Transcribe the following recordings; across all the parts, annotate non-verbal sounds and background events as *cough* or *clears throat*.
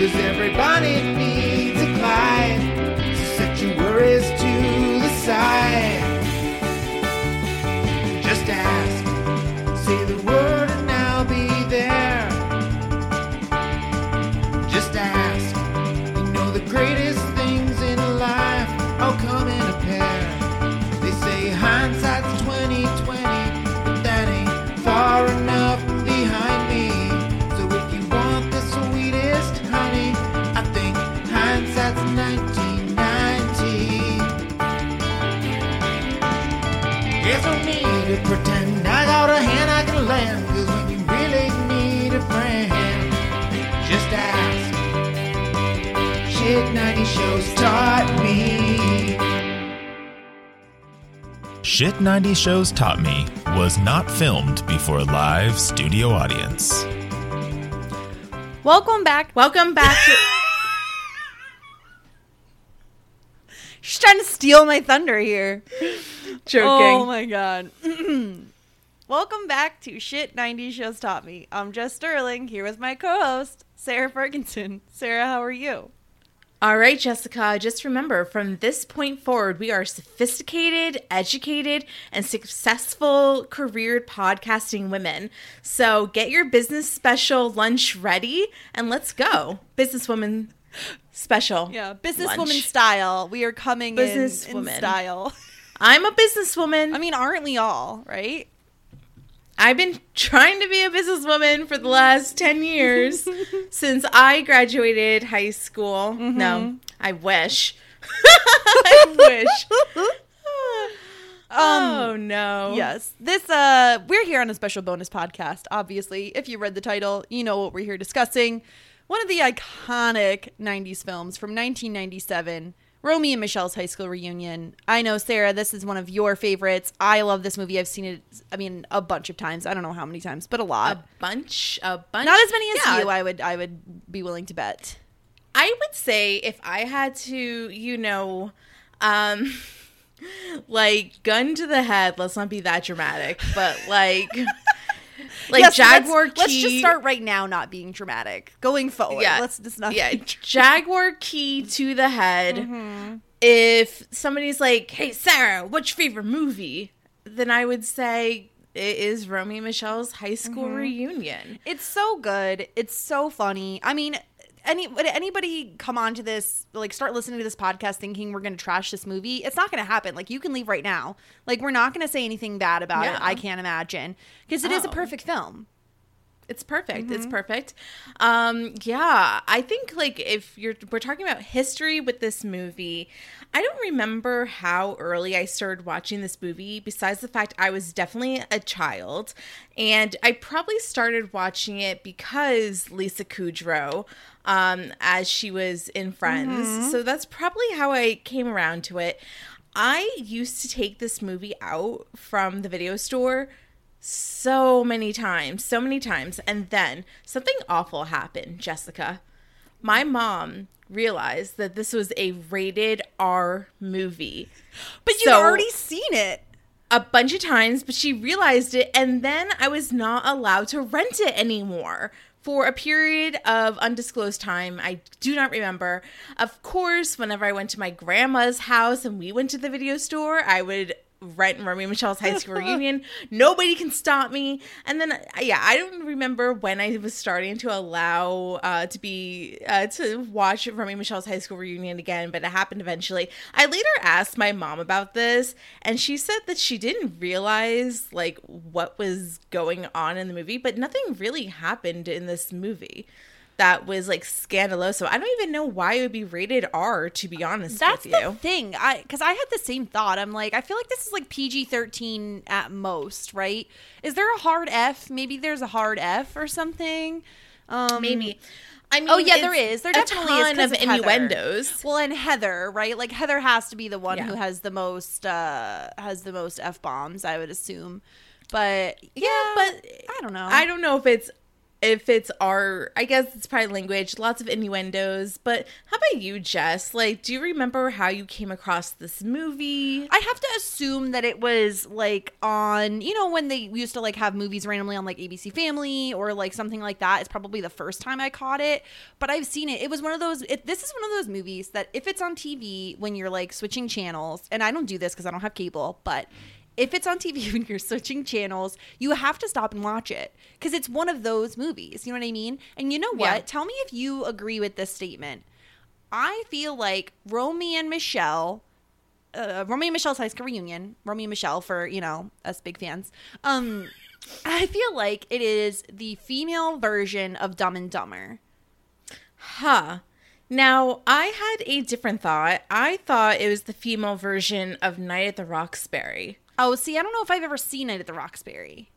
Cause everybody needs a Clyde. So set your worries to the side. Shit 90 Shows Taught Me was not filmed before a live studio audience. Welcome back. Welcome back to. *laughs* She's trying to steal my thunder here. Joking. Oh my god. *clears throat* Welcome back to Shit 90 Shows Taught Me. I'm Jess Sterling here with my co-host Sarah Ferguson. Sarah, how are you? All right, Jessica, just remember from this point forward, we are sophisticated, educated, and successful careered podcasting women. So get your business special lunch ready and let's go. Businesswoman special. Yeah, businesswoman style. We are coming in, in Businesswoman. style. I'm a businesswoman. I mean, aren't we all, right? I've been trying to be a businesswoman for the last 10 years *laughs* since I graduated high school. No, I wish. *laughs* *laughs* I wish. oh no. Yes. This uh we're here on a special bonus podcast. Obviously, if you read the title, you know what we're here discussing. One of the iconic 90s films from 1997, Romy and Michelle's high school reunion. I know Sarah, this is one of your favorites. I love this movie. I've seen it I mean a bunch of times. I don't know how many times, but a lot. A bunch, a bunch. Not as many as Yeah. you, I would I would be willing to bet. I would say if I had to, you know, um *laughs* like gun to the head, let's not be that dramatic, but like *laughs* like Yes, Jaguar let's, let's just start right now not being dramatic. Going forward. Yeah. Let's just not yeah, *laughs* Jaguar key to the head. Mm-hmm. If somebody's like, "Hey, Sarah, what's your favorite movie?" Then I would say it is Romy Michelle's high school Mm-hmm. reunion. It's so good. It's so funny. I mean, any would anybody come on to this like start listening to this podcast thinking we're going to trash this movie? It's not going to happen. Like you can leave right now. Like we're not going to say anything bad about Yeah. it. I can't imagine because it is a Oh. perfect film. It's perfect. It's Mm-hmm. perfect. Um, yeah, I think like if you're we're talking about history with this movie, I don't remember how early I started watching this movie. Besides the fact I was definitely a child, and I probably started watching it because Lisa Kudrow, um, as she was in Friends. Mm-hmm. So that's probably how I came around to it. I used to take this movie out from the video store so many times, so many times. And then something awful happened, Jessica. My mom realized that this was a rated R movie. But you've already seen it. a bunch of times, but she realized it, and then I was not allowed to rent it anymore for a period of undisclosed time. I do not remember. Of course, whenever I went to my grandma's house and we went to the video store, I would rent Romeo and Michelle's high school *laughs* reunion. Nobody can stop me. And then, uh, yeah, I don't remember when I was starting to allow uh, to be uh, to watch Romeo Michelle's high school reunion again, but it happened eventually. I later asked my mom about this, and she said that she didn't realize like what was going on in the movie, but nothing really happened in this movie. That was like scandalous. So I don't even know why it would be rated R. To be honest That's with the thing. I because I had the same thought. I'm like, I feel like this is like PG thirteen at most, right? Is there a hard F? Maybe there's a hard F or something. Um, maybe. I mean, Oh yeah, there it's is. There a definitely is ton 'cause of Heather. innuendos. Well, and Heather, right? Like Heather has to be the one Yeah. who has the most uh has the most f bombs. I would assume. But yeah, Yeah, but I don't know. I don't know if it's if it's our I guess it's probably language, lots of innuendos. But how about you, Jess? Like, do you remember how you came across this movie? I have to assume that it was like on, you know, when they used to like have movies randomly on like ABC Family or like something like that. It's probably the first time I caught it, but I've seen it. It was one of those. It, this is one of those movies that if it's on TV when you're like switching channels, and I don't do this because I don't have cable, but if it's on TV *laughs* when you're switching channels, you have to stop and watch it because it's one of those movies. You know what I mean? And you know what? Yeah. Tell me if you agree with this statement. I feel like Romy and Michelle uh, Romeo and Michelle's high school reunion. Romeo and Michelle for you know us big fans. Um, *laughs* I feel like it is the female version of Dumb and Dumber. Huh. Now, I had a different thought. I thought it was the female version of Night at the Roxbury. Oh, see, I don't know if I've ever seen it at the Roxbury.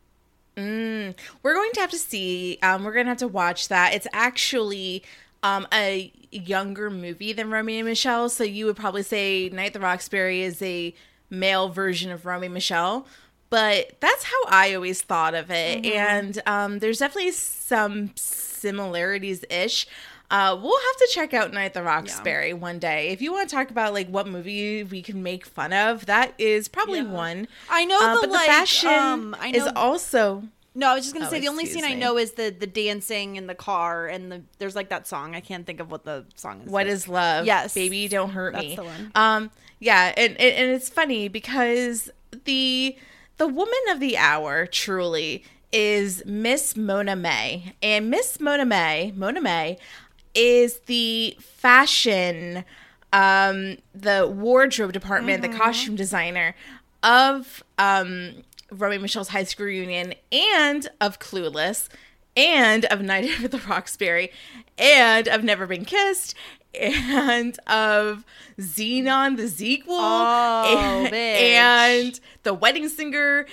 We're going to have to see. Um, we're going to have to watch that. It's actually um, a younger movie than Romeo and Michelle. So you would probably say Night at the Roxbury is a male version of Romeo and Michelle. But that's how I always thought of it. And um, there's definitely some similarities ish. Uh, we'll have to check out Night at the Roxbury one day. If you want to talk about like what movie we can make fun of, that is probably Yeah. one. I know Uh, the but like, the fashion um, I know, is also No, I was just gonna Oh, say the only scene I know is the the dancing in the car and the there's like that song. I can't think of what the song is. What but- is love? Yes. baby, don't hurt That's me. the one. Um, yeah, and, and and it's funny because the the woman of the hour truly is Miss Mona May, and Miss Mona May, Mona May, is the fashion, um, the wardrobe department, Mm-hmm. the costume designer of um and Michelle's high school reunion and of Clueless and of Night *laughs* at the Roxbury and of Never Been Kissed and of Zenon the sequel Oh, *laughs* and, and The Wedding Singer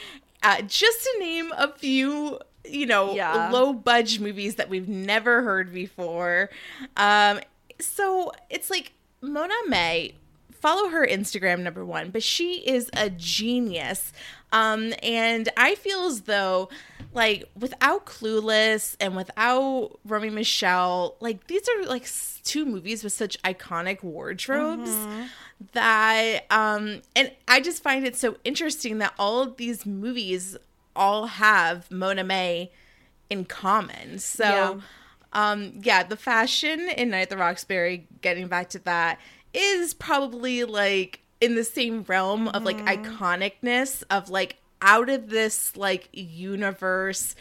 uh, just to name a few you know Yeah. low budge movies that we've never heard before um so it's like Mona May follow her Instagram number one, but she is a genius. Um, and I feel as though, like, without Clueless and without Romy Michelle, like, these are like two movies with such iconic wardrobes that, um, and I just find it so interesting that all of these movies all have Mona May in common. So, Yeah. um, yeah, the fashion in Night at the Roxbury, getting back to that, is probably like in the same realm of like iconicness of like out of this like universe,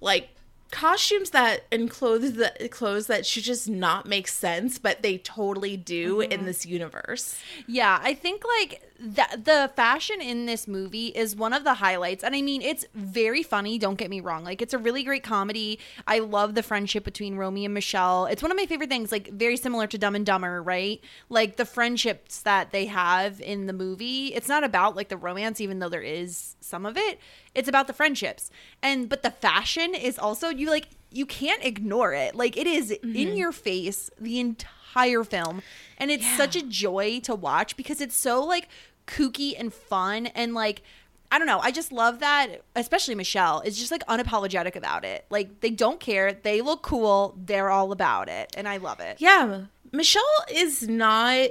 like costumes that and clothes that clothes that should just not make sense, but they totally do in mm-hmm. this universe. Yeah, I think like the the fashion in this movie is one of the highlights. And I mean, it's very funny, don't get me wrong. Like it's a really great comedy. I love the friendship between Romy and Michelle. It's one of my favorite things, like very similar to Dumb and Dumber, right? Like the friendships that they have in the movie. It's not about like the romance even though there is some of it. It's about the friendships. And but the fashion is also you like you can't ignore it. Like it is in mm-hmm. your face the entire film. And it's such a joy to watch because it's so like kooky and fun and like I don't know. I just love that, especially Michelle is just like unapologetic about it. Like they don't care. They look cool. They're all about it, and I love it. Yeah, Michelle is not.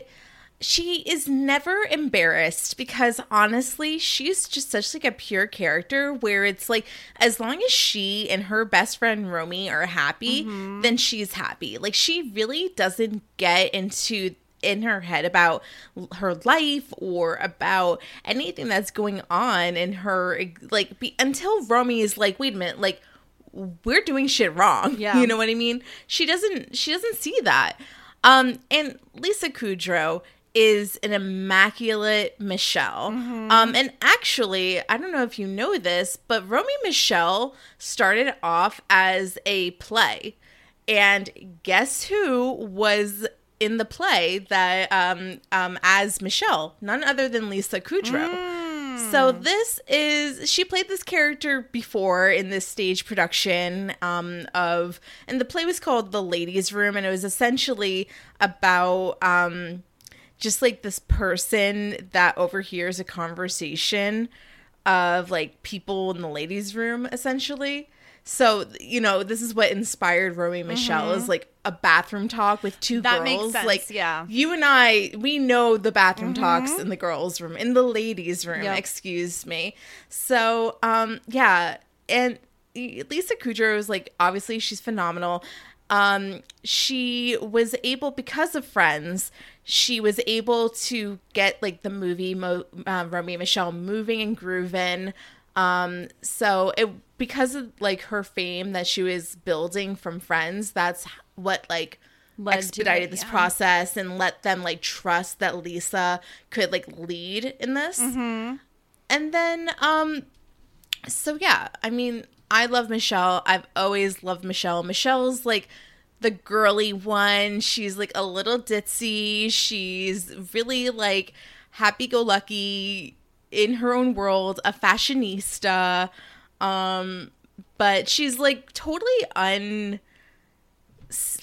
She is never embarrassed because honestly, she's just such like a pure character where it's like as long as she and her best friend Romy are happy, then she's happy. Like she really doesn't get into in her head about her life or about anything that's going on in her like be, until Romy is like, wait a minute, like we're doing shit wrong. *laughs* Yeah. You know what I mean? She doesn't she doesn't see that. Um and Lisa Kudrow is an immaculate Michelle. Um and actually, I don't know if you know this, but Romy Michelle started off as a play. And guess who was in the play that um um as Michelle? None other than Lisa Kudrow. So this is she played this character before in this stage production um, of, and the play was called The Ladies' Room, and it was essentially about um, just like this person that overhears a conversation of like people in the ladies' room, essentially. So you know, this is what inspired Romy Michelle is like a bathroom talk with two Mm-hmm. That girls. makes sense, Like yeah. you and I, we know the bathroom talks in the girls' room, in the ladies' room. Yep. Excuse me. So, um, yeah, and Lisa Kudrow is like obviously she's phenomenal. Um, she was able because of Friends, she was able to get like the movie Mo- uh, Romy and Michelle moving and grooving. Um, so it because of like her fame that she was building from Friends, that's what like Led expedited it, this yeah. process and let them like trust that Lisa could like lead in this. Mm-hmm. And then um so yeah, I mean, I love Michelle. I've always loved Michelle. Michelle's like the girly one. She's like a little ditzy. She's really like happy go lucky in her own world, a fashionista. Um but she's like totally un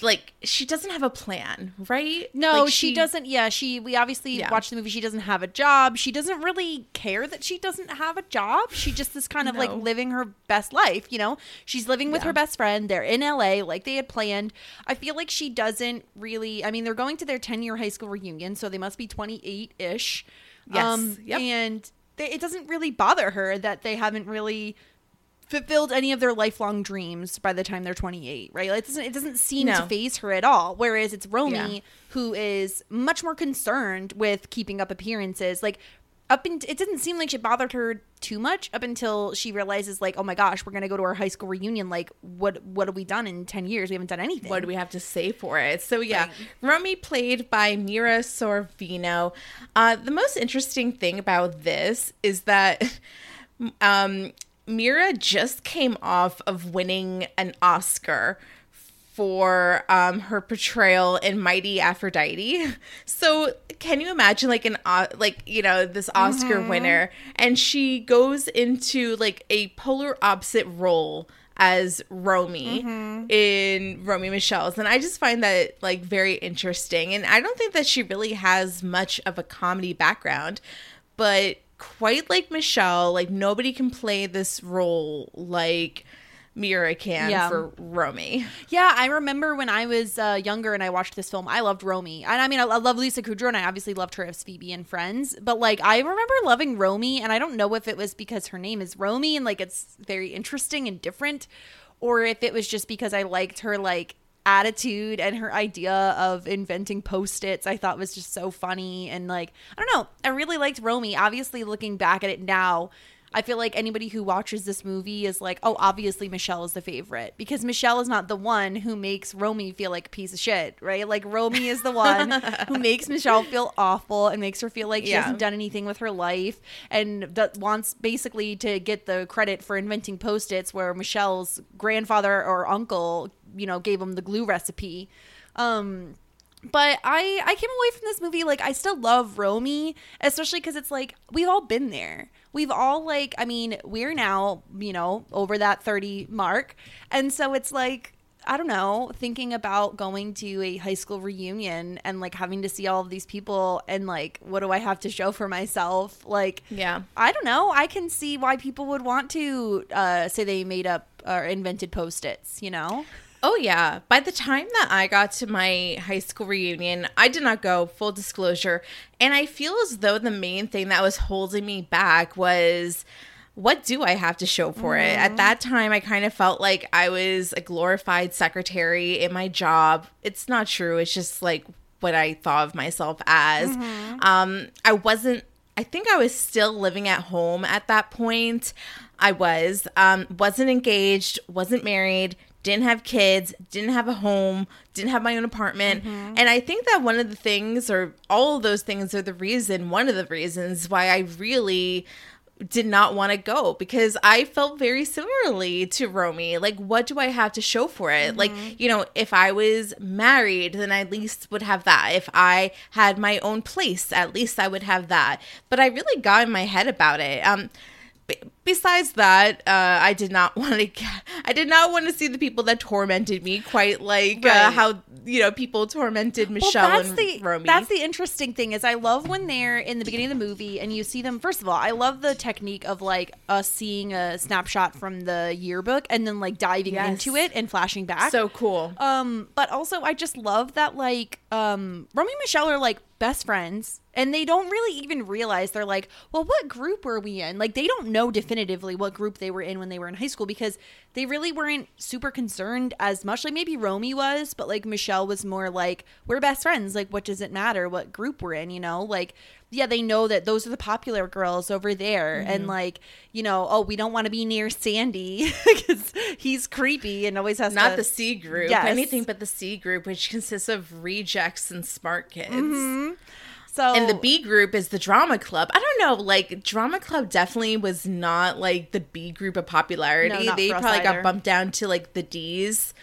like she doesn't have a plan, right? No, Like, she, doesn't. Yeah, she. We obviously Yeah. watched the movie. She doesn't have a job. She doesn't really care that she doesn't have a job. She just is kind of like living her best life. You know, she's living with Yeah. her best friend. They're in LA, like they had planned. I feel like she doesn't really. I mean, they're going to their ten year high school reunion, so they must be twenty eight ish. Yes. Um, yep. And they, it doesn't really bother her that they haven't really fulfilled any of their lifelong dreams by the time they're 28 right? Like, it doesn't it doesn't seem to phase her at all. Whereas it's romy Yeah. who is much more concerned with keeping up appearances. Like up in, it didn't seem like she bothered her too much up until she realizes like oh my gosh we're gonna go to our high school reunion. Like what what have we done in 10 years? We haven't done anything. What do we have to say for it? So yeah, Romy played by Mira Sorvino. Uh, the most interesting thing about this is that *laughs* um, Mira just came off of winning an Oscar for um, her portrayal in Mighty Aphrodite. *laughs* So can you imagine like an uh, like you know this Oscar winner? And she goes into like a polar opposite role as Romy in Romy Michelle's. And I just find that like very interesting. And I don't think that she really has much of a comedy background but quite like Michelle like nobody can play this role like Mira can Yeah. for Romy. Yeah, I remember when I was uh, younger and I watched this film. I loved Romy, and I mean, I, I love Lisa Kudrow, and I obviously loved her as Phoebe and Friends. But like, I remember loving Romy, and I don't know if it was because her name is Romy and like it's very interesting and different, or if it was just because I liked her like attitude and her idea of inventing post-its i thought was just so funny and like i don't know i really liked romy. Obviously looking back at it now I feel like anybody who watches this movie is like, oh, obviously Michelle is the favorite because Michelle is not the one who makes Romy feel like a piece of shit, right? Like Romy is the one *laughs* who makes Michelle feel awful and makes her feel like she Yeah. hasn't done anything with her life and that wants basically to get the credit for inventing post-its where Michelle's grandfather or uncle, you know, gave him the glue recipe. Um but I I came away from this movie like I still love Romy, especially because it's like we've all been there. We've all like I mean we're now you know over that thirty mark, and so it's like I don't know thinking about going to a high school reunion and like having to see all of these people and like what do I have to show for myself? Like Yeah. I don't know. I can see why people would want to uh, say they made up or invented post its. You know. Oh yeah. By the time that I got to my high school reunion, I did not go, full disclosure. And I feel as though the main thing that was holding me back was what do I have to show for it? At that time I kind of felt like I was a glorified secretary in my job. It's not true. It's just like what I thought of myself as. Um, I wasn't. I think I was still living at home at that point. I was um, wasn't engaged, wasn't married, didn't have kids, didn't have a home, didn't have my own apartment. And I think that one of the things, or all of those things, are the reason, one of the reasons why I really did not want to go because I felt very similarly to Romy. Like, what do I have to show for it? Like, you know, if I was married, then I at least would have that. If I had my own place, at least I would have that. But I really got in my head about it. Um, besides that, uh, I did not *laughs* want to. I did not want to see the people that tormented me quite like uh, how you know people tormented Michelle well, that's and the Romy. that's the interesting thing is I love when they're in the beginning of the movie and you see them. First of all, I love the technique of like us seeing a snapshot from the yearbook and then like diving Yes. into it and flashing back. so cool. Um, but also I just love that like um Romy and Michelle are like best friends and they don't really even realize they're like, well, what group were we in? Like they don't know definitively what group they were in when they were in high school because they really weren't super concerned as much. Like maybe Romy was, but like Michelle was more like, we're best friends. Like what does it matter what group we're in, you know? Like yeah, they know that those are the popular girls over there. Mm-hmm. And like, you know, oh, we don't want to be near Sandy *laughs* because he's creepy and always has Not to the C group, Yes. anything but the C group, which consists of rejects and smart kids. So And the B group is the drama club. I don't know, like drama club definitely was not like the B group of popularity. No, they probably either. got bumped down to like the D's,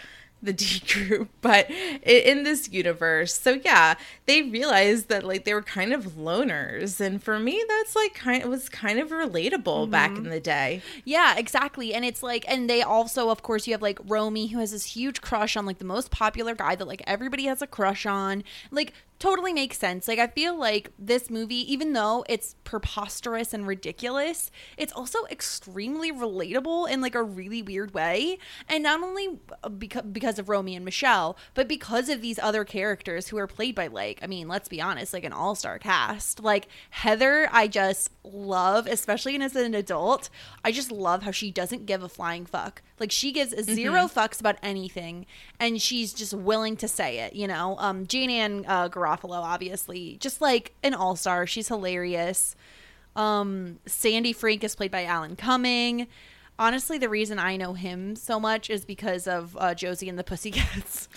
the D *laughs* group. But in this universe, so yeah, they realized that like they were kind of loners, and for me, that's like kind it was kind of relatable back Mm-hmm. in the day. Yeah, exactly. And it's like, and they also, of course, you have like Romy, who has this huge crush on like the most popular guy that like everybody has a crush on. Like, totally makes sense. Like, I feel like this movie, even though it's preposterous and ridiculous, it's also extremely relatable in like a really weird way. And not only because because of Romy and Michelle, but because of these other characters who are played by like, I mean, let's be honest, like an all star cast. Like Heather, I just love, especially as an adult. I just love how she doesn't give a flying fuck. Like she gives zero fucks about anything, and she's just willing to say it. You know, um, Janeane uh, Garofalo, obviously, just like an all star. She's hilarious. Um, Sandy Frank is played by Alan Cumming. Honestly, the reason I know him so much is because of uh, Josie and the *laughs* Pussycats.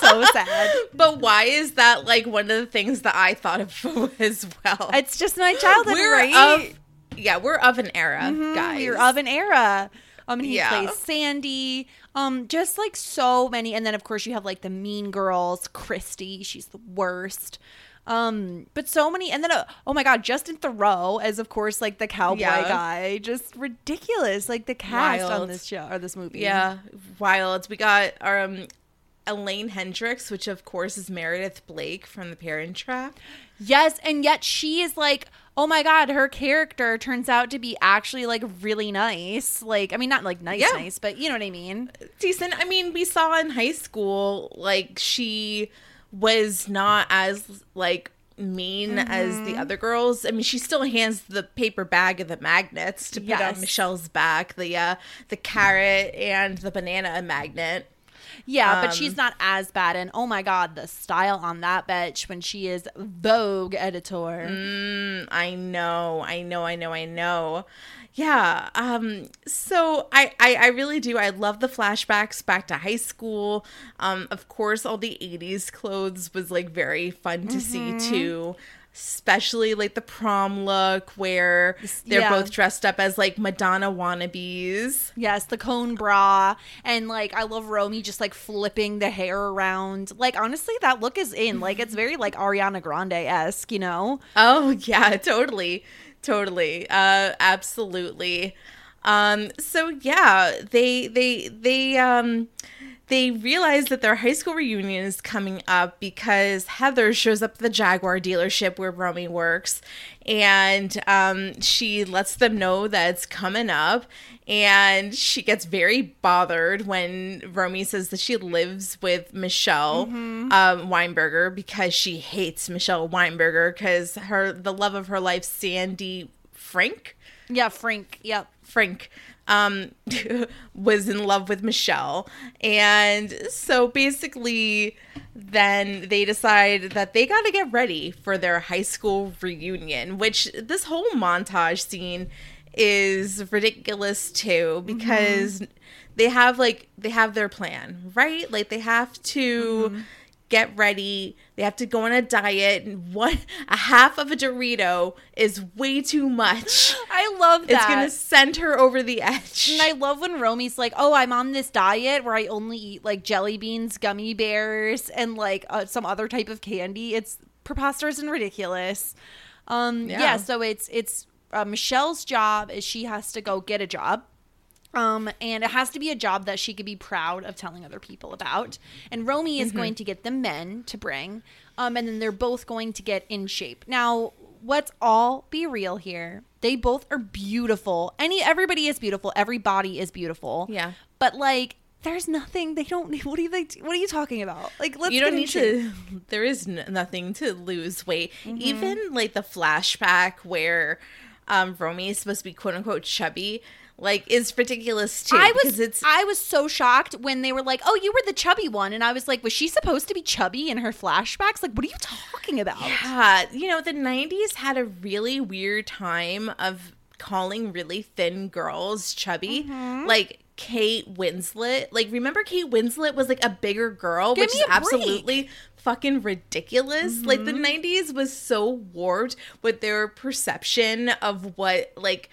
so sad. But why is that like one of the things that I thought of *laughs* as well? It's just my childhood, we're right? of yeah, we're of an era, guys. We're of an era. Um, and he Yeah. plays Sandy. Um, just like so many, and then of course you have like the Mean Girls, Christy. She's the worst. Um, but so many, and then uh, oh my god, Justin Theroux as of course like the cowboy Yeah. guy. Just ridiculous. Like the cast on this show or this movie. Yeah, wild. We got um Elaine Hendrix, which of course is Meredith Blake from The Parent Trap. Yes, and yet she is like, oh my god, her character turns out to be actually like really nice. Like, I mean, not like nice, Yeah. nice, but you know what I mean. Decent. I mean, we saw in high school like she was not as like mean as Mm-hmm. the other girls. I mean, she still hands the paper bag of the magnets to put Yes. on Michelle's back, the uh the carrot and the banana magnet. Yeah, Um, but she's not as bad. And oh my god, the style on that bitch when she is Vogue editor. Mm, I know, I know, I know, I know. Yeah. Um. So I, I, I really do. I love the flashbacks back to high school. Um. Of course, all the '80s clothes was like very fun to Mm-hmm. see too. Especially like the prom look where they're Yeah. both dressed up as like Madonna wannabes. Yes, the cone bra. And like I love Romy just like flipping the hair around. Like honestly, that look is in. Like it's very like Ariana Grande esque, you know? Oh *laughs* yeah, totally. Totally. Uh absolutely. Um so yeah, they they they um they realize that their high school reunion is coming up because Heather shows up at the Jaguar dealership where Romy works and um, she lets them know that it's coming up. And she gets very bothered when Romy says that she lives with Michelle um, Weinberger because she hates Michelle Weinberger because her the love of her life, Sandy Frank, Yeah, Frank. Yep. Frank um *laughs* was in love with Michelle. And so basically then they decide that they got to get ready for their high school reunion, which this whole montage scene is ridiculous too because they have like they have their plan, right? Like they have to get ready. They have to go on a diet. and One a half of a Dorito is way too much. *gasps* I love that. It's gonna send her over the edge. And I love when Romy's like, "Oh, I'm on this diet where I only eat like jelly beans, gummy bears, and like uh, some other type of candy." It's preposterous and ridiculous. Um, yeah. Yeah. So it's it's uh, Michelle's job is she has to go get a job. Um, and it has to be a job that she could be proud of telling other people about. And Romy is going to get the men to bring. Um, and then they're both going to get in shape. Now, let's all be real here. They both are beautiful. Any everybody is beautiful. Every body is beautiful. Yeah. But like, there's nothing they don't. What are you like? What are you talking about? Like, let's you don't need to *laughs* there is n- nothing to lose weight Mm-hmm. even like the flashback where um romy is supposed to be quote unquote chubby like is ridiculous too I was it's I was so shocked when they were like, "Oh, you were the chubby one," and I was like, "Was she supposed to be chubby in her flashbacks? Like, what are you talking about?" yeah, you know the 90s had a really weird time of calling really thin girls chubby Mm-hmm. like Kate Winslet. Like remember Kate Winslet was like a bigger girl, Give which is break. absolutely fucking ridiculous. Like the Mm-hmm. 90s was so warped with their perception of what like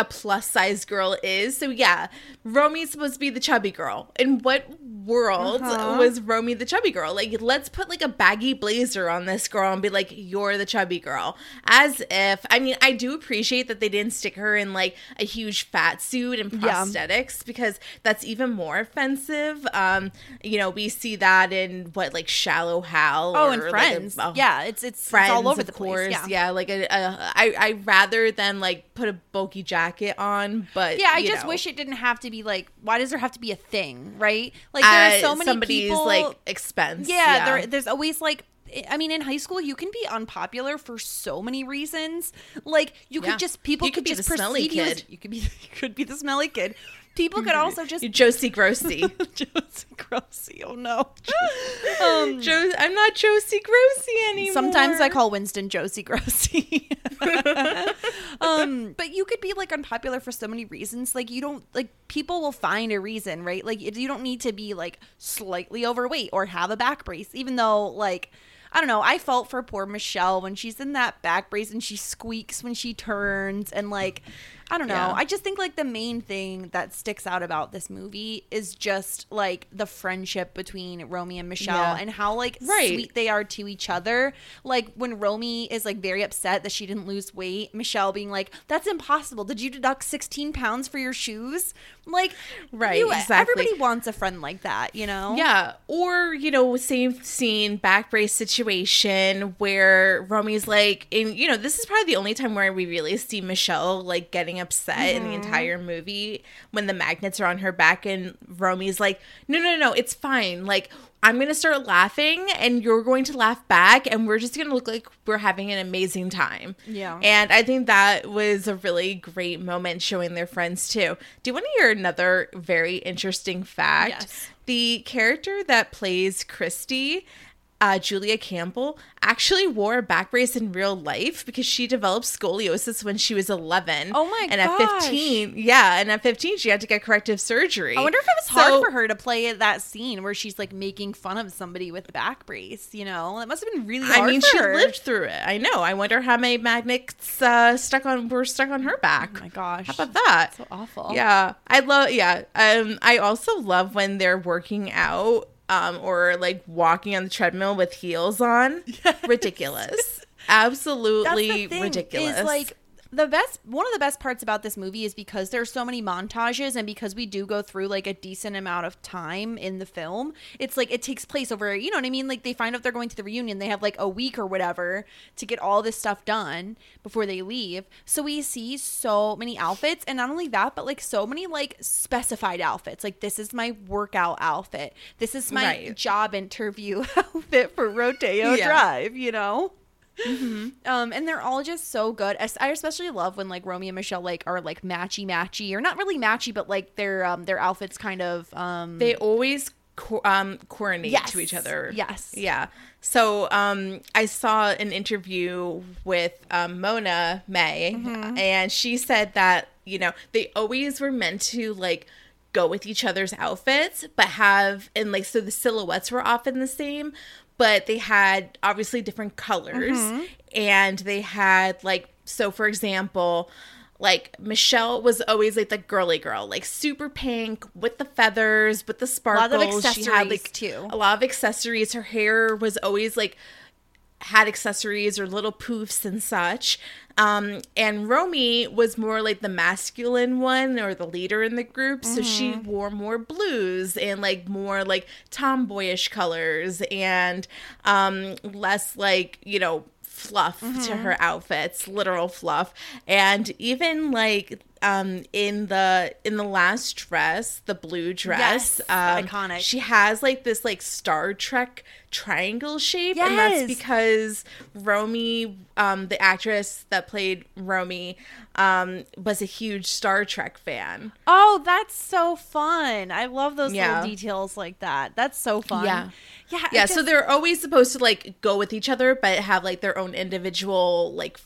a plus size girl is. So yeah, Romy's supposed to be the chubby girl. In what world Uh-huh. was Romy the chubby girl? Like let's put like a baggy blazer on this girl and be like you're the chubby girl. As if I mean, I do appreciate that they didn't stick her in like a huge fat suit and Yeah. prosthetics because that's even more offensive. Um, you know, we see that in what like Shallow Hal Oh, or, and like, a- Friends. yeah, it's it's, it's all over the course place. yeah, like a, a, I, I rather than like put a bulky jacket on but Yeah, I just know, wish it didn't have to be like. Why does there have to be a thing, right? Like at so many somebody's people. like expense yeah, There, there's always like. I mean, in high school, you can be unpopular for so many reasons. Like, you could just people You could, could be just the smelly perceive you as- kid. You could be, *laughs* you could be the smelly kid. People could also just *laughs* Josie Grossie *laughs* Josie Grossie. Oh no. *laughs* um, jo- I'm not Josie Grossie anymore Sometimes I call Winston Josie Grossie. um, but you could be like unpopular for so many reasons. Like you don't like people will find a reason, right? Like you don't need to be like slightly overweight or have a back brace, even though like I don't know. I felt for poor Michelle when she's in that back brace and she squeaks when she turns and like I don't know. Yeah. I just think like the main thing that sticks out about this movie is just like the friendship between Romy and Michelle Yeah. and how like Right. sweet they are to each other. Like when Romy is like very upset that she didn't lose weight, Michelle being like, "That's impossible. Did you deduct 16 pounds for your shoes?" Like, Right, you- exactly. Everybody wants a friend like that, you know? Yeah, or you know, same scene, back brace situation where Romy's like, and you know, this is probably the only time where we really see Michelle like getting upset in the mm-hmm. entire movie when the magnets are on her back, and Romy's like, no, no, no, it's fine. Like, I'm gonna start laughing, and you're going to laugh back, and we're just gonna look like we're having an amazing time. Yeah. and I think that was a really great moment showing their friends too. Do you want to hear another very interesting fact? Yes. The character that plays Christy, uh, Julia Campbell, actually wore a back brace in real life because she developed scoliosis when she was 11. Oh my gosh. And at 15, yeah, and at 15 she had to get corrective surgery. I wonder if it was hard for her to play that scene where she's like making fun of somebody with back brace, you know? It must have been really hard I mean, she her. lived through it. I know. I wonder how many magnets uh, stuck on were stuck on her back. Oh my gosh. How about that? So awful. Yeah, I love. Yeah, um, I also love when they're working out, um, or like walking on the treadmill with heels on. *laughs* Ridiculous. That's Absolutely ridiculous. Is like the best one of the best parts about this movie is because there's so many montages and because we do go through like a decent amount of time in the film it's like it takes place over you know what i mean? Like they find out they're going to the reunion. They have like a week or whatever to get all this stuff done before they leave. So we see so many outfits and not only that but like so many like specified outfits. Like this is my workout outfit. This is my Right. job interview *laughs* outfit for rodeo Yeah. drive you know um, and they're all just so good. I especially love when like Romy and Michelle like are like matchy matchy or not really matchy, but like their um their outfits kind of um they always co- um, coordinate Yes. to each other. Yes. Yeah. So um, I saw an interview with um, Mona May, Mm-hmm. and she said that you know they always were meant to like go with each other's outfits, but have and like so the silhouettes were often the same, but they had obviously different colors, Mm-hmm. and they had like so for example. Like Michelle was always like the girly girl, like super pink with the feathers, with the sparkles. of she had accessories, like too. a lot of accessories. Her hair was always like had accessories or little poofs and such. Um, and Romy was more like the masculine one or the leader in the group. So she Mm-hmm. wore more blues and like more like tomboyish colors and um, less like, you know, fluff to Mm-hmm. her outfits, literal fluff. And even like um in the in the last dress, the blue dress, Yes, um, iconic. She has like this like Star Trek triangle shape, and that's because Romy, um, the actress that played Romy, um, was a huge Star Trek fan. Oh, that's so fun. I love those Yeah. little details like that. That's so fun. Yeah. Yeah. Yeah, so they're always supposed to like go with each other, but have like their own individual like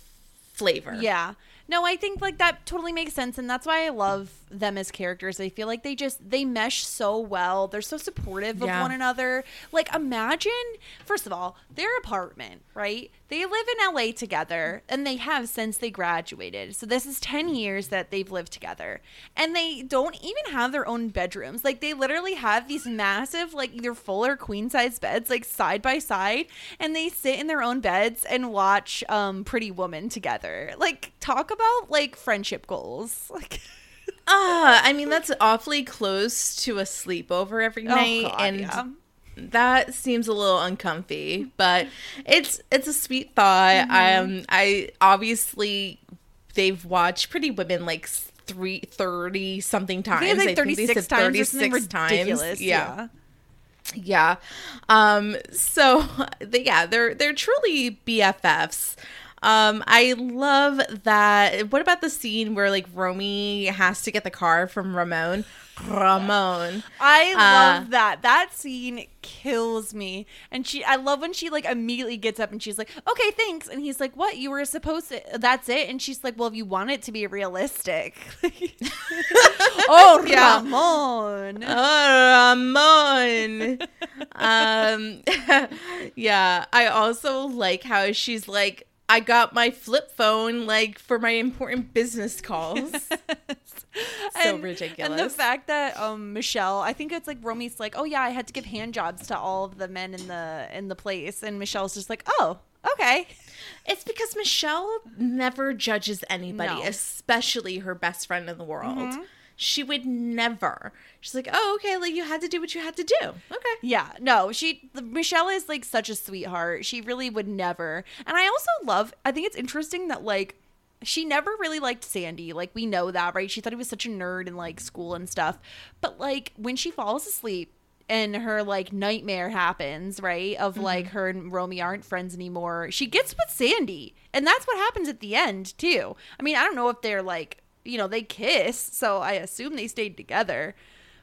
flavor. Yeah. No, I think like that totally makes sense and that's why I love them as characters. I feel like they just they mesh so well. They're so supportive of Yeah. one another. Like imagine first of all, their apartment, right? They live in LA together and they have since they graduated. So this is 10 years that they've lived together. And they don't even have their own bedrooms. Like they literally have these massive like either full or queen size beds like side by side and they sit in their own beds and watch um Pretty Woman together. Like talk about like friendship goals. *laughs* Like Ah, I mean that's awfully close to a sleepover every night, Oh, God, and yeah. That seems a little uncomfy. But it's it's a sweet thought. Mm-hmm. Um, I obviously they've watched Pretty Women like three thirty something times. Like I 36 times something 36 times. ridiculous. Yeah. Yeah. Um so *laughs* yeah, they're they're truly BFFs. Um I love that. What about the scene where like Romy has to get the car from Ramon? Ramon. I Uh, love that. That scene kills me. And she I love when she like immediately gets up and she's like, "Okay, thanks." And he's like, "What? You were supposed to That's it?" And she's like, "Well, if you want it to be realistic." *laughs* oh, *laughs* Yeah. Ramon. Oh, Ramon. um *laughs* yeah, I also like how she's like I got my flip phone like for my important business calls. *laughs* so and, ridiculous. And the fact that um Michelle, I think it's like Romy's like, "Oh yeah, I had to give hand jobs to all of the men in the in the place." And Michelle's just like, "Oh, okay." It's because Michelle never judges anybody, No. Mm-hmm. especially her best friend in the world. She would never. She's like, "Oh, okay, like you had to do what you had to do." Okay. Yeah, no, she Michelle is like such a sweetheart. She really would never. And I also love I think it's interesting that like she never really liked Sandy. Like we know that, right? She thought he was such a nerd in like school and stuff. But like when she falls asleep and her like nightmare happens, right? Of mm-hmm. like her and Romy aren't friends anymore. She gets with Sandy. And that's what happens at the end, too. I mean, I don't know if they're like, you know, they kiss, so I assume they stayed together.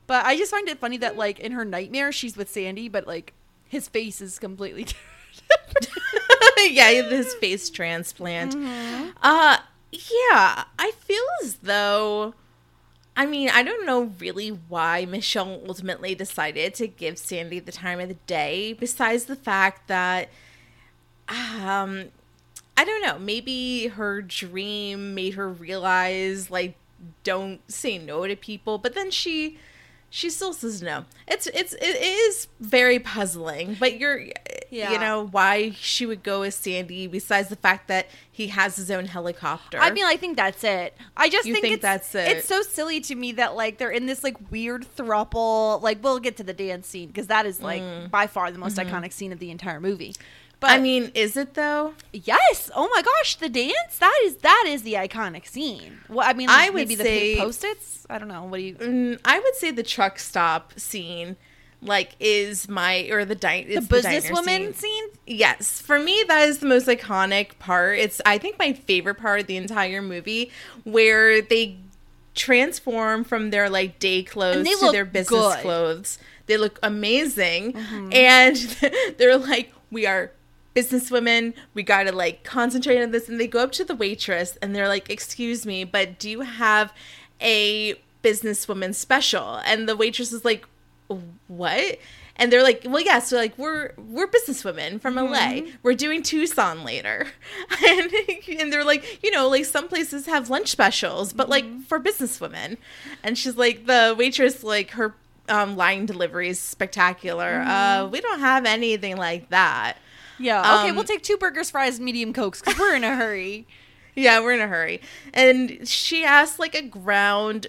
But I just find it funny that like in her nightmare she's with Sandy, but like his face is completely *laughs* yeah, this face transplant. Mm-hmm. Uh yeah, I feel as though I mean, I don't know really why Michelle ultimately decided to give Sandy the time of the day besides the fact that um I don't know, maybe her dream made her realize like don't say no to people, but then she she still says no. It's it's it is very puzzling, but you're Yeah. you know why she would go with Sandy besides the fact that he has his own helicopter. I mean, I think that's it. I just think, think it's, that's it? It's so silly to me that like they're in this like weird thruple. Like we'll get to the dance scene because that is like mm. by far the most mm-hmm. iconic scene of the entire movie. But. I mean, is it though? yes, oh my gosh, the dance that is that is the iconic scene. Well, I mean, I would maybe the post its. I don't know. What do you? Mm, I would say the truck stop scene, like, is my or the di- The businesswoman scene. Yes, for me that is the most iconic part. It's I think my favorite part of the entire movie where they transform from their like day clothes to their business good. clothes. they look amazing, Mm-hmm. and *laughs* they're like, we are businesswomen. We gotta like concentrate on this. And they go up to the waitress and they're like, "Excuse me, but do you have a businesswoman special?" And the waitress is like, "What?" And they're like, "Well, yeah, so like we're we're businesswomen from LA. We're doing Tucson later." *laughs* And and they're like, "You know, like some places have lunch specials, but like for businesswomen." And she's like the waitress like her um, line delivery is spectacular. Uh, we don't have anything like that. Yeah. Okay, Um, we'll take two burgers, fries, medium cokes because we're in a hurry. *laughs* Yeah, we're in a hurry. And she asked like a ground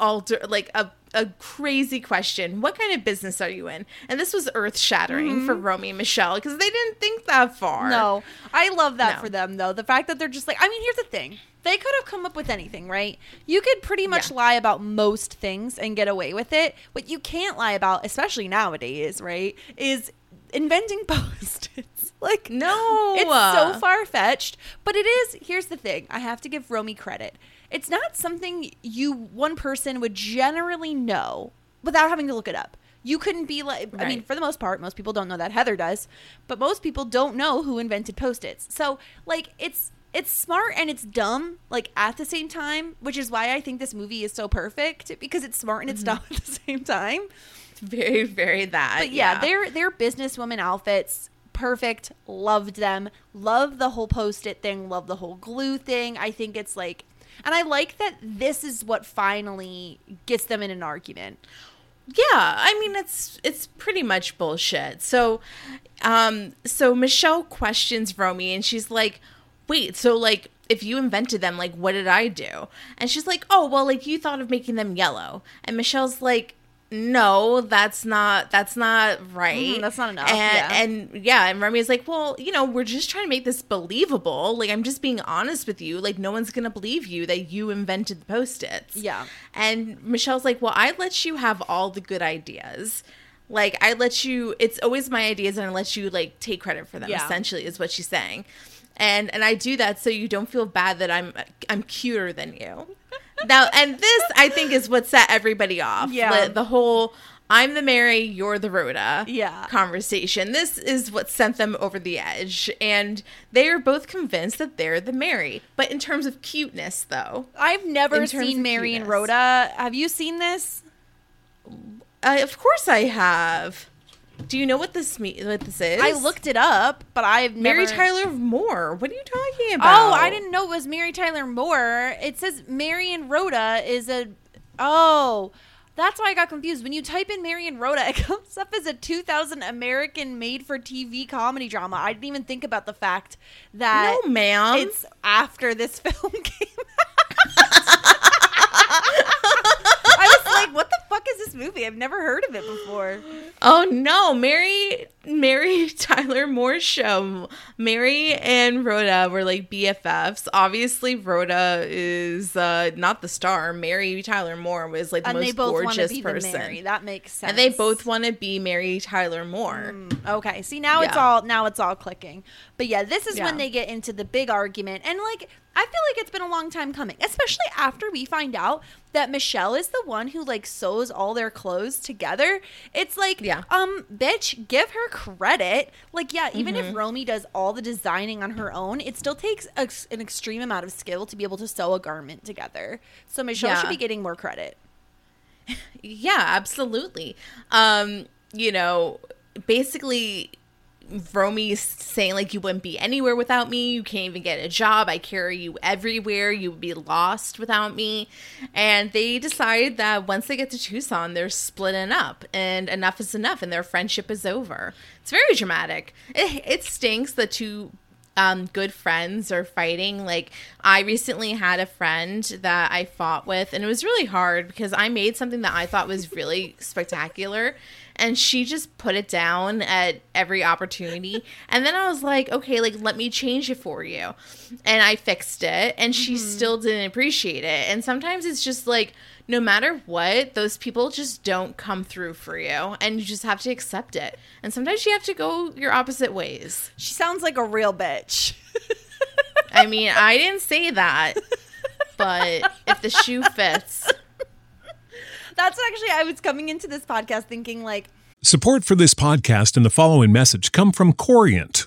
alter like a a crazy question. What kind of business are you in? And this was earth shattering for Romy and Michelle because they didn't think that far. No, I love that No. for them though. The fact that they're just like, I mean, here's the thing. They could have come up with anything, right? You could pretty much Yeah. lie about most things and get away with it. What you can't lie about, especially nowadays, right, is inventing *laughs* post-its. Like No. It's so far fetched, but it is. Here's the thing: I have to give Romy credit. It's not something you one person would generally know without having to look it up. You couldn't be like. I mean, for the most part, most people don't know that. Heather does, but most people don't know who invented post-its. So, like, it's it's smart and it's dumb, like at the same time, which is why I think this movie is so perfect because it's smart and it's mm-hmm. dumb at the same time. It's very, very that. But yeah, their their businesswoman outfits, perfect. Loved them. Love the whole post-it thing. Love the whole glue thing. I think it's like, and I like that this is what finally gets them in an argument. Yeah, I mean it's it's pretty much bullshit. So um so Michelle questions Romy and she's like, "Wait, so like if you invented them, like what did I do?" And she's like, "Oh, well like you thought of making them yellow." And Michelle's like, no, that's not that's not right. Mhm, that's not enough, And yeah. and yeah, and Romy's like, well, you know, we're just trying to make this believable. Like, I'm just being honest with you. Like, no one's gonna believe you that you invented the post-its. Yeah. And Michelle's like, well, I let you have all the good ideas. Like, I let you. It's always my ideas, and I let you like take credit for them. Yeah. Essentially, is what she's saying. And and I do that so you don't feel bad that I'm I'm cuter than you. Now, and this I think is what set everybody off. Yeah. The, the whole I'm the Mary, you're the Rhoda Yeah. conversation. This is what sent them over the edge. And they are both convinced that they're the Mary. But in terms of cuteness, though, I've never seen Mary and. Rhoda. Have you seen this? uh, of course I have. Do you know what this me- what this is? I looked it up, but I've Mary never... Tyler Moore. What are you talking oh, about? Oh, I didn't know it was Mary Tyler Moore. It says Mary and Rhoda is a. Oh, that's why I got confused. When you type in Mary and Rhoda, *laughs* it comes up as a 2000 American made-for-TV comedy drama. I didn't even think about the fact that No, ma'am. it's after this *laughs* film came out. *laughs* I was like, "What the fuck is this movie? I've never heard of it before." Oh no, Mary Mary *laughs* Tyler Moore show. Mary and Rhoda were like BFFs. Obviously, Rhoda is uh, not the star. Mary Tyler Moore was like the And most they both gorgeous be person. That makes sense. and they both want to be Mary Tyler Moore. Okay, see now it's all now it's all clicking. But yeah, this is Yeah. when they get into the big argument, and like I feel like it's been a long time coming, especially after we find out that Michelle is the one who like sews all their clothes together. It's like, Yeah. um, bitch, give her credit. Like, yeah, even Mm-hmm. if Romy does all the designing on her own, it still takes a, an extreme amount of skill to be able to sew a garment together. So Michelle Yeah. should be getting more credit. *laughs* Yeah, absolutely. Um, you know, basically Romy's saying like you wouldn't be anywhere without me. You can't even get a job. I carry you everywhere. You would be lost without me. And they decide that once they get to Tucson, they're splitting up and enough is enough and their friendship is over. It's very dramatic. It, it stinks the two um, good friends are fighting. Like I recently had a friend that I fought with, and it was really hard because I made something that I thought was really spectacular, and she just put it down at every opportunity. And then I was like, okay, like let me change it for you, and I fixed it, and she mm-hmm. still didn't appreciate it. And sometimes it's just like. No matter what, those people just don't come through for you, and you just have to accept it. And sometimes you have to go your opposite ways. She sounds like a real bitch. I mean, I didn't say that, but if the shoe fits, That's actually I was coming into this podcast thinking like Support for this podcast and the following message come from Corient.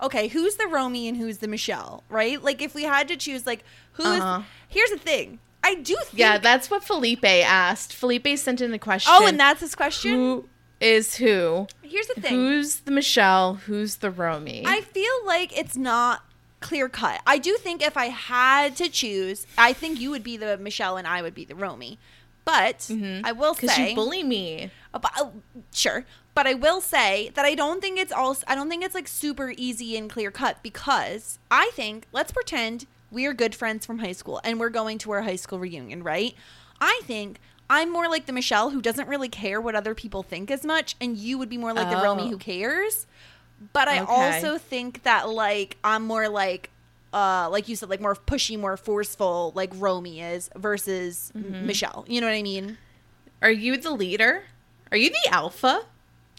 okay, who's the Romy and who's the Michelle, right? Like if we had to choose like who is Uh-huh. Here's the thing. I do think Yeah, that's what Felipe asked. Felipe sent in a question. Oh, and that's his question. who is who? Here's the thing. Who's the Michelle? Who's the Romy? I feel like it's not clear cut. I do think if I had to choose, I think you would be the Michelle and I would be the Romy. But I will because say, you bully me. But, uh, sure, but I will say that I don't think it's all. I don't think it's like super easy and clear cut because I think let's pretend we are good friends from high school and we're going to our high school reunion, right? I think. I'm more like the Michelle who doesn't really care what other people think as much, and you would be more like the Romy Oh. who cares. But I Okay. also think that like I'm more like uh like you said, like more pushy, more forceful, like Romy is versus Mm-hmm. Michelle. You know what I mean? Are you the leader? Are you the alpha?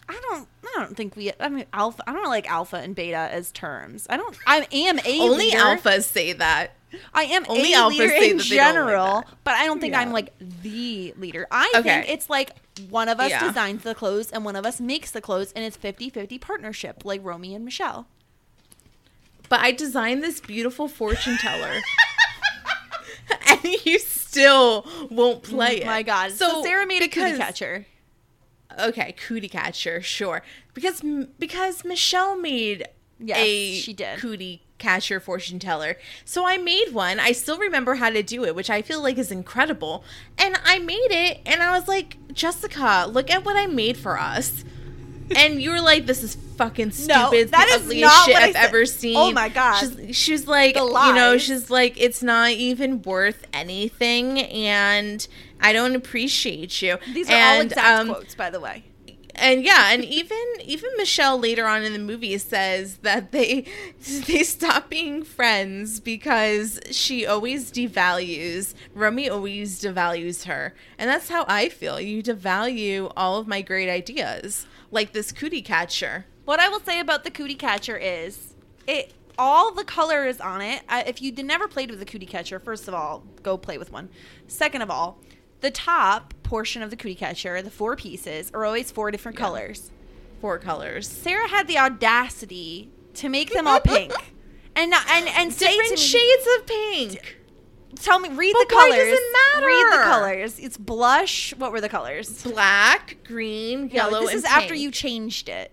I don't. I don't think we. I mean, alpha. I don't like alpha and beta as terms. I don't. I am a *laughs* Only leader. alphas say that. I am only a alphas leader say in that they like general, that. but I don't think Yeah. I'm like the leader. I Okay. think it's like one of us Yeah. designs the clothes and one of us makes the clothes, and it's 50-50 partnership, like Romy and Michelle. But I designed this beautiful fortune teller. *laughs* and you still won't play it. My God. So, Sarah made a cootie catcher. Okay, cootie catcher, sure. Because because Michelle made Yes, a she did. cootie catcher fortune teller. So I made one. I still remember how to do it, which I feel like is incredible. And I made it and I was like, "Jessica, look at what I made for us." And you were like, "This is fucking stupid. No, It's that the is ugliest not shit I've said. ever seen." Oh my gosh. She's, she's like, you know, she's like, it's not even worth anything, and I don't appreciate you. These are all exact um, quotes, by the way. and yeah, and even even Michelle later on in the movie says that they *laughs* they stop being friends because she always devalues Romy always devalues her. And that's how I feel. You devalue all of my great ideas. Like this cootie catcher. What I will say about the cootie catcher is it all the colors on it. Uh, if you did never played with a cootie catcher, first of all, go play with one. Second of all, the top portion of the cootie catcher, the four pieces, are always four different colors. Four colors. Sarah had the audacity to make them all pink. *laughs* And and and say Different me, shades of pink. Tell me, read But the colors. does it Read the matter? colors. It's blush. What were the colors? Black, green, Yeah, yellow, this and is after you changed it.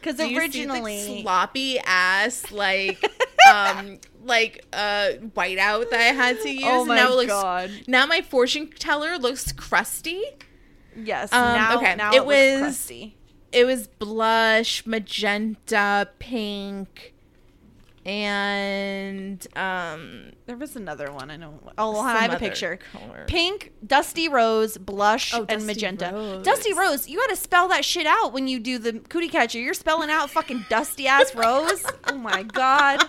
Because Do you see the originally, sloppy ass like *laughs* um like uh whiteout that I had to *gasps* use. Oh my now it looks, God. Now my fortune teller looks crusty. yes, Um, now, okay, now it it, was- crusty. It was blush, magenta, pink, and um There was another one. I know. Oh, I have a picture. color. Pink, dusty rose, blush, Oh, and Dusty magenta. Rose. Dusty rose. You got to spell that shit out when you do the cootie catcher. You're spelling out fucking dusty ass rose. *laughs* Oh my god.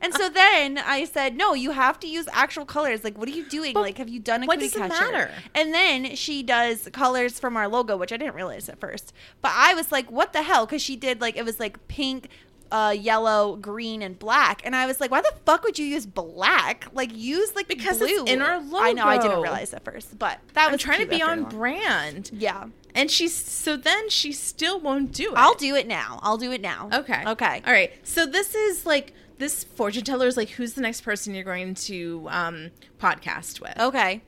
And so then I said, no, you have to use actual colors. Like, what are you doing? But like, have you done a what does it catcher? matter? And then she does colors from our logo, which I didn't realize at first. But I was like, what the hell? Because she did like, it was like pink, uh, yellow, green, and black. And I was like, why the fuck would you use black? Like, use like Because blue. it's in our logo. I know, I didn't realize at first. But that I'm was trying to be on brand. Yeah. And she's so then she still won't do it. I'll do it now. I'll do it now. Okay. Okay. All right. So this is like this fortune teller is like who's the next person you're going to um podcast with. Okay.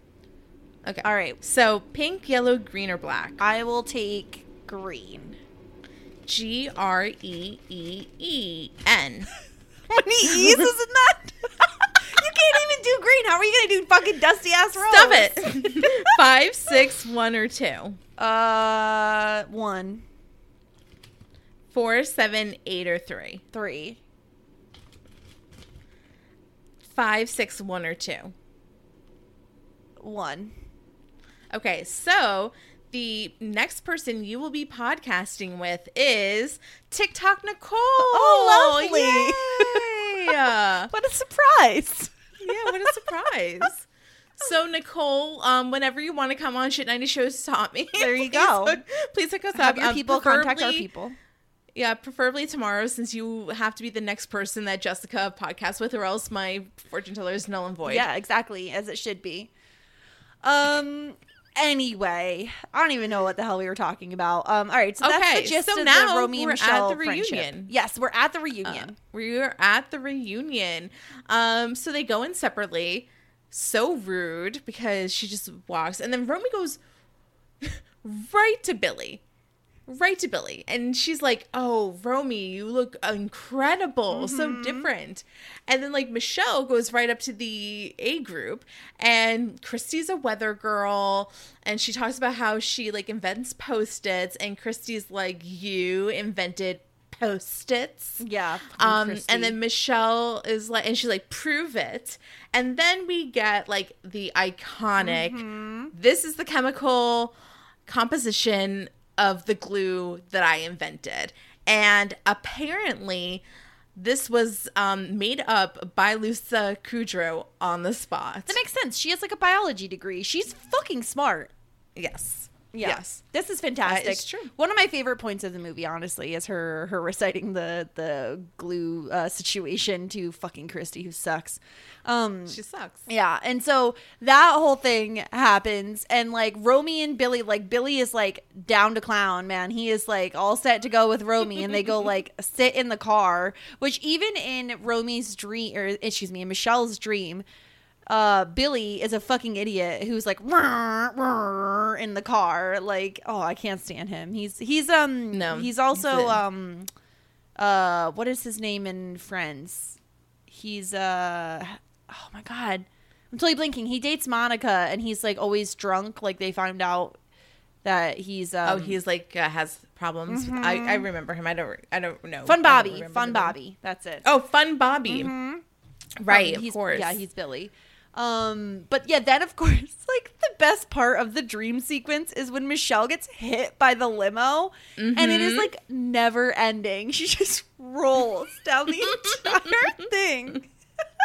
Okay. All right. So pink, yellow, green, or black. I will take green. G R E E E N. How many E's is in that? *laughs* you can't even do green. How are you gonna do fucking dusty ass rose? Stop it. *laughs* Five, six, one, or two. Uh, one, Four, seven, eight, or three. three, Five, six, one, or two. one. Okay, so the next person you will be podcasting with is TikTok Nicole. Oh, lovely. Yeah. *laughs* What a surprise! yeah, what a surprise. So Nicole, um, whenever you want to come on Shit 90 Shows Taught Me. There you *laughs* go. Please hook us Have up. your Um, people contact our people. Yeah, preferably tomorrow since you have to be the next person that Jessica podcasts with or else my fortune teller is null and void. Yeah, exactly as it should be. Um. Anyway, I don't even know what the hell we were talking about. Um. All right, so that's Okay, the gist so of now the Romy we're and at Michelle the friendship. reunion. Yes, we're at the reunion. We're at the reunion. Um, so they go in separately. So rude because she just walks, and then Romy goes *laughs* right to Billy, right to Billy, and she's like, "Oh, Romy, you look incredible, so different." And then like Michelle goes right up to the A group, and Christy's a weather girl, and she talks about how she like invents post-its, and Christy's like, "You invented." Post-its. yeah. Um, Christy. and then Michelle is like, and she's like, prove it. And then we get like the iconic, Mm-hmm. this is the chemical composition of the glue that I invented. And apparently, this was um, made up by Lisa Kudrow on the spot. that makes sense. She has like a biology degree. She's fucking smart. yes. Yeah. Yes. This is fantastic. Is true. One of my favorite points of the movie, honestly, is her her reciting the the glue uh, situation to fucking Christy, who sucks. Um, She sucks. yeah, and so that whole thing happens, and like Romy and Billy, like Billy is like down to clown, man. He is like all set to go with Romy, and they go *laughs* like sit in the car, which even in Romy's dream, or excuse me, in Michelle's dream, uh, Billy is a fucking idiot who's like "Rrr, rrr," in the car. Like, oh, I can't stand him. He's he's um No, he's also he's um uh what is his name in Friends? He's uh oh my god. I'm totally blinking. He dates Monica and he's like always drunk. Like they found out that he's um, Oh, he's like uh, has problems. with- I, I remember him. I don't. I don't know. Mm-hmm. Fun Bobby. Fun. Bobby. That's it. Oh, Fun Bobby. Right, Um, of course. Yeah, he's Billy. Um, but yeah, then of *laughs* course, like the best part of the dream sequence is when Michelle gets hit by the limo, and it is Mm-hmm. like never ending. She *laughs* just rolls down the entire *laughs* thing.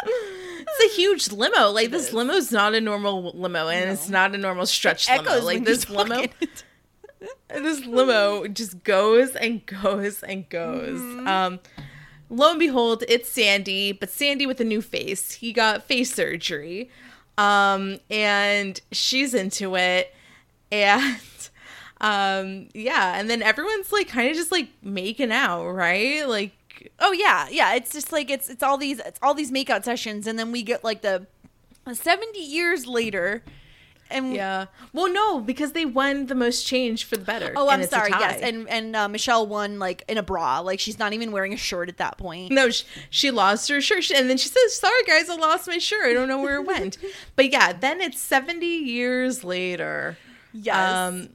It's a huge limo. Like this limo's not a normal limo, and it's not a normal stretch limo. Like this limo, this limo just goes and goes and goes. Mm-hmm. Um, lo and behold, it's Sandy, but Sandy with a new face. He got face surgery, um, and she's into it, and *laughs* um, yeah, and then everyone's like kind of just like making out, right? Like Oh yeah, yeah. It's just like it's it's all these it's all these makeout sessions, and then we get like the seventy years later, and Yeah. Well, no, because they won the most change for the better. Oh, I'm sorry. Yes, and and uh, Michelle won like in a bra, like she's not even wearing a shirt at that point. no, she, she lost her shirt, and then she says, "Sorry, guys, I lost my shirt. I don't know where it went." *laughs* but yeah, then it's 70 years later. Yes. Um,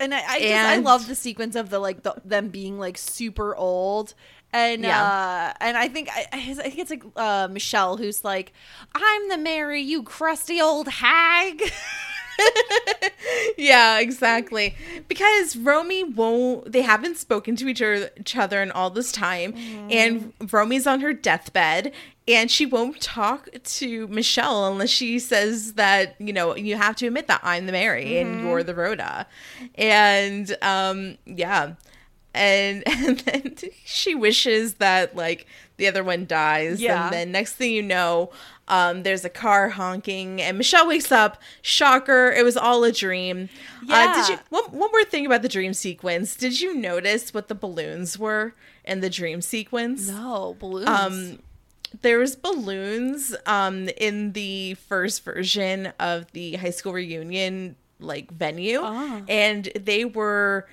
and I, I just I love the sequence of the like the, them being like super old. And Yeah. uh and I think I, I think it's like uh Michelle who's like, I'm the Mary, you crusty old hag. *laughs* yeah, exactly. Because Romy won't, they haven't spoken to each other, each other in all this time. And Romy's on her deathbed and she won't talk to Michelle unless she says that, you know, you have to admit that I'm the Mary and you're the Rhoda. And, um, yeah. And, *laughs* and then she wishes that, like, the other one dies. Yeah. And then next thing you know, um, there's a car honking, and Michelle wakes up. Shocker! It was all a dream. Uh, did you? One, one more thing about the dream sequence. Did you notice what the balloons were in the dream sequence? No, balloons. Um, there was balloons um in the first version of the high school reunion like venue, Ah. and they were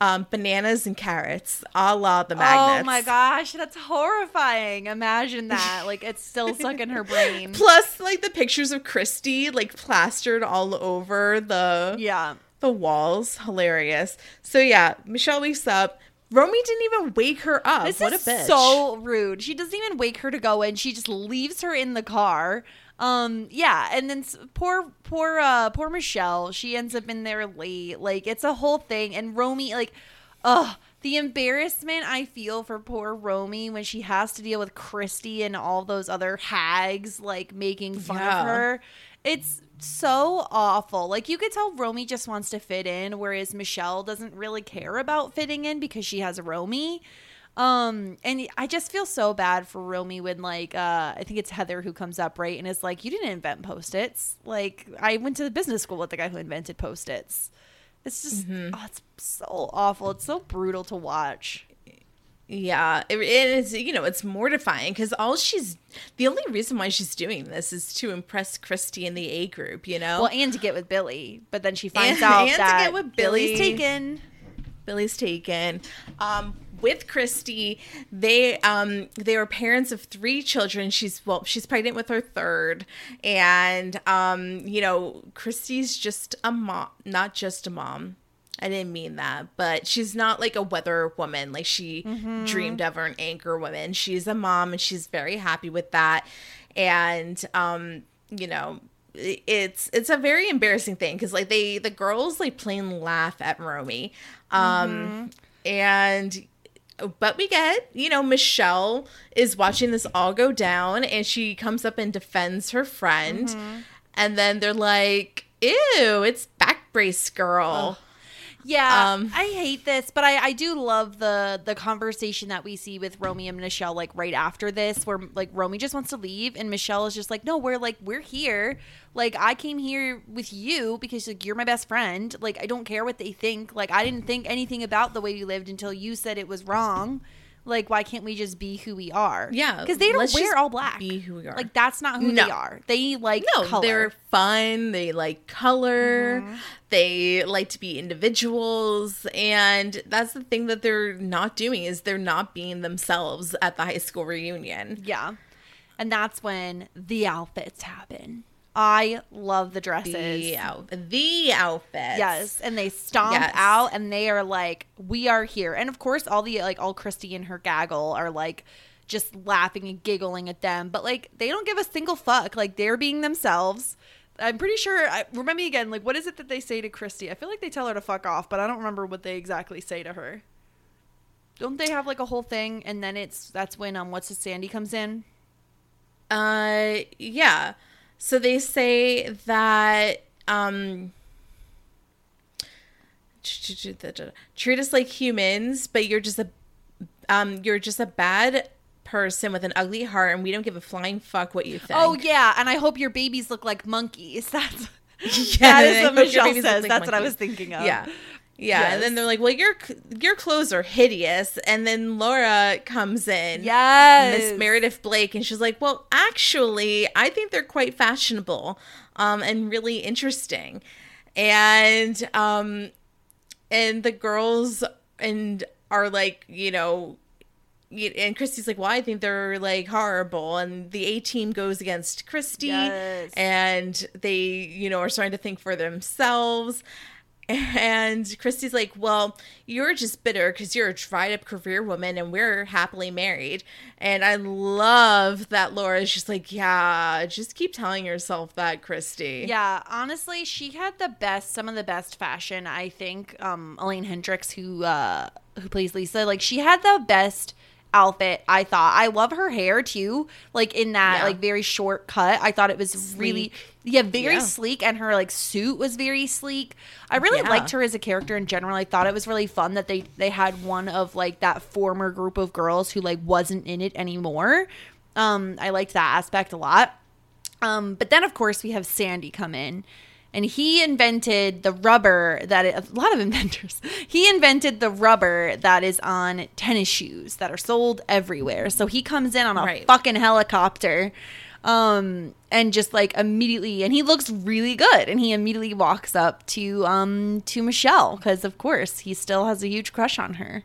um bananas and carrots, a la the magnets. Oh my gosh, that's horrifying. Imagine that. Like it's still stuck in her *laughs* brain. Plus, like the pictures of Christy, like plastered all over the Yeah. the walls. Hilarious. So yeah, Michelle wakes up. Romy didn't even wake her up. This what is a bitch. so rude. She doesn't even wake her to go in. She just leaves her in the car. Um, yeah, and then poor, poor, uh, poor Michelle. She ends up in there late. Like it's a whole thing. And Romy, like, ugh, the embarrassment I feel for poor Romy when she has to deal with Christy and all those other hags like making fun Yeah. of her. It's so awful. Like you could tell Romy just wants to fit in, whereas Michelle doesn't really care about fitting in because she has Romy. Um, and I just feel so bad for Romy when like uh I think it's Heather who comes up right and is like, You didn't invent post-its. Like I went to the business school with the guy who invented post-its. It's just oh, it's so awful. It's so brutal to watch. Yeah, it, is. You know, it's mortifying because all she's the only reason why she's doing this is to impress Christy in the A group. You know, Well, and to get with Billy, but then she finds And- out *laughs* and to that get with Billy's taken. Billy's taken. Um, with Christy, they um they were parents of three children. She's well, she's pregnant with her third, and um, you know, Christy's just a mom, not just a mom. I didn't mean that, but she's not like a weather woman like she dreamed of or an anchor woman. She's a mom and she's very happy with that. And um, you know, it's it's a very embarrassing thing because like they the girls like plain laugh at Romy. Um and but we get, you know, Michelle is watching this all go down and she comes up and defends her friend. Mm-hmm. And then they're like, ew, it's back brace girl. Yeah, Um, I hate this, but I, I do love the the conversation that we see with Romy and Michelle like right after this, where like Romy just wants to leave, and Michelle is just like, no, we're like we're here, like I came here with you because like you're my best friend, like I don't care what they think, like I didn't think anything about the way you lived until you said it was wrong. Like, why can't we just be who we are? Yeah, because they don't wear all black. be who we are. Like that's not who No. they are. They like No, color. they're fun. They like color. Mm-hmm. They like to be individuals, and that's the thing that they're not doing is they're not being themselves at the high school reunion. Yeah. And that's when the outfits happen. I love the dresses. The out, the outfits. Yes, and they stomp Yes. out and they are like, "We are here." And of course, all the like all Christy and her gaggle are like just laughing and giggling at them, but like they don't give a single fuck. Like they're being themselves. I'm pretty sure. I, remind me again. Like, what is it that they say to Christy? I feel like they tell her to fuck off, but I don't remember what they exactly say to her. Don't they have like a whole thing, and then it's that's when um what's his Sandy comes in? Uh, yeah. So they say that um treat us like humans, but you're just a um you're just a bad person with an ugly heart, and we don't give a flying fuck what you think. Oh yeah, and I hope your babies look like monkeys. *laughs* That's Yeah, *laughs* that is what Michelle says. like That's what I was thinking of. Yeah. Yeah, and then they're like, "Well, your your clothes are hideous." And then Laura comes in, Yes. Miss Meredith Blake, and she's like, "Well, actually, I think they're quite fashionable, um, and really interesting." And um, and the girls and are like, you know, and Christy's like, "Well, I think they're like horrible." And the A team goes against Christy, Yes. and they, you know, are starting to think for themselves. And Christy's like, Well, you're just bitter because you're a dried up career woman and we're happily married. And I love that Laura's just like, Yeah, just keep telling yourself that, Christy. Yeah, honestly, she had the best, some of the best fashion. I think um, Elaine Hendrix, who uh, who plays Lisa, like she had the best outfit. I thought I love her hair too, like in that Yeah. like very short cut. I thought it was really yeah very Yeah. sleek, and her like suit was very sleek. I really Yeah. liked her as a character in general. I thought it was really fun that they they had one of like that former group of girls who like wasn't in it anymore. Um, I liked that aspect a lot. Um, but then, of course, we have Sandy come in, and he invented the rubber that a lot of *laughs* inventors. He invented the rubber that is on tennis shoes that are sold everywhere. So he comes in on a Right. fucking helicopter, um, and just like immediately, and he looks really good, and he immediately walks up to um to Michelle because of course he still has a huge crush on her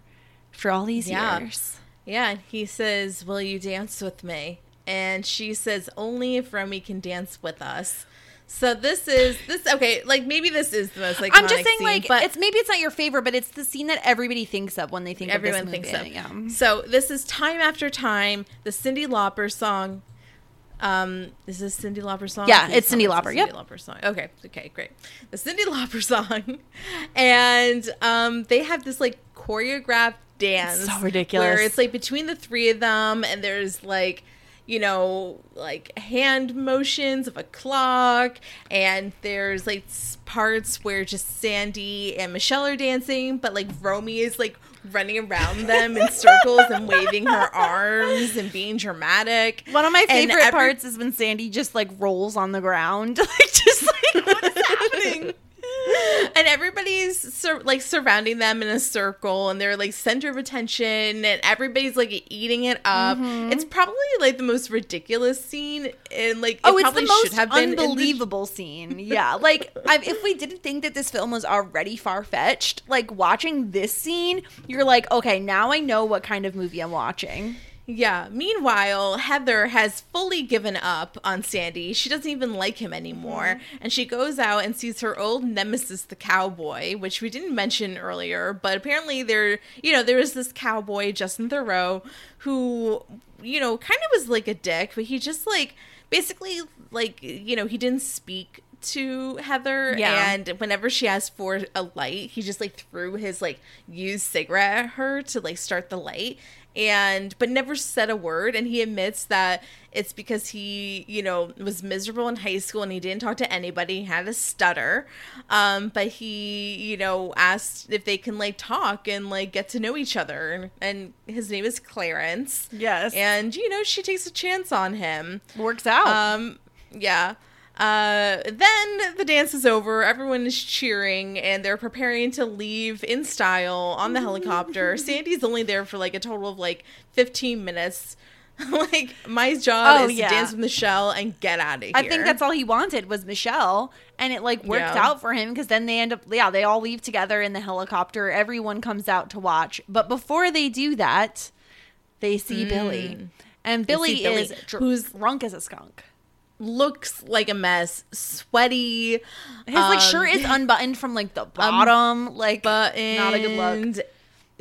for all these Yeah. years. Yeah, and he says, Will you dance with me? And she says, Only if Romy can dance with us. So this is this okay, like maybe this is the most like I'm just saying, like, but it's maybe it's not your favorite, but it's the scene that everybody thinks of when they think everyone of this thinks movie. so. Yeah. So this is time after time, the Cyndi Lauper song. Um, is this Cyndi Lauper song? Yeah, it's tell me Cyndi a Lauper, Cyndi yep. Lauper song. Okay, okay, great. The Cyndi Lauper *laughs* song, and um, they have this like choreographed dance, So ridiculous. where it's like between the three of them, and there's like. You know, like hand motions of a clock, and there's like parts where just Sandy and Michelle are dancing, but like Romy is like running around them in circles and waving her *laughs* arms and being dramatic. One of my favorite every- parts is when Sandy just like rolls on the ground, *laughs* like just like *laughs* what is happening? *laughs* and everybody's sur- like surrounding them in a circle and they're like center of attention and everybody's like eating it up Mm-hmm. it's probably like the most ridiculous scene and like it oh, it's probably the most should have been in the- unbelievable scene. Yeah, like I, if we didn't think that this film was already far fetched, like watching this scene, you're like, okay, now I know what kind of movie I'm watching. Yeah meanwhile heather has fully given up on sandy she doesn't even like him anymore Mm-hmm. and she goes out and sees her old nemesis the cowboy which we didn't mention earlier but apparently there you know there was this cowboy justin theroux who you know kind of was like a dick but he just like basically like you know he didn't speak to Heather Yeah. and whenever she asked for a light, he just like threw his like used cigarette at her to like start the light and but never said a word and he admits that it's because he you know was miserable in high school and he didn't talk to anybody he had a stutter um but he you know asked if they can like talk and like get to know each other and, and his name is clarence Yes. and you know she takes a chance on him Works out. um, yeah. Uh, then the dance is over. Everyone is cheering, and they're preparing to leave in style on the helicopter. *laughs* Sandy's only there for like a total of like 15 minutes. *laughs* like my job Oh, is yeah. to dance with Michelle and get out of here. I think that's all he wanted was Michelle, and it like worked Yeah. out for him because then they end up, yeah, they all leave together in the helicopter. Everyone comes out to watch, but before they do that, they see Billy, and Billy, Mm. Billy, is dr- who's- drunk as a skunk. Looks like a mess, sweaty. His like um, shirt is *laughs* unbuttoned from like the bottom, like buttoned. not a good look.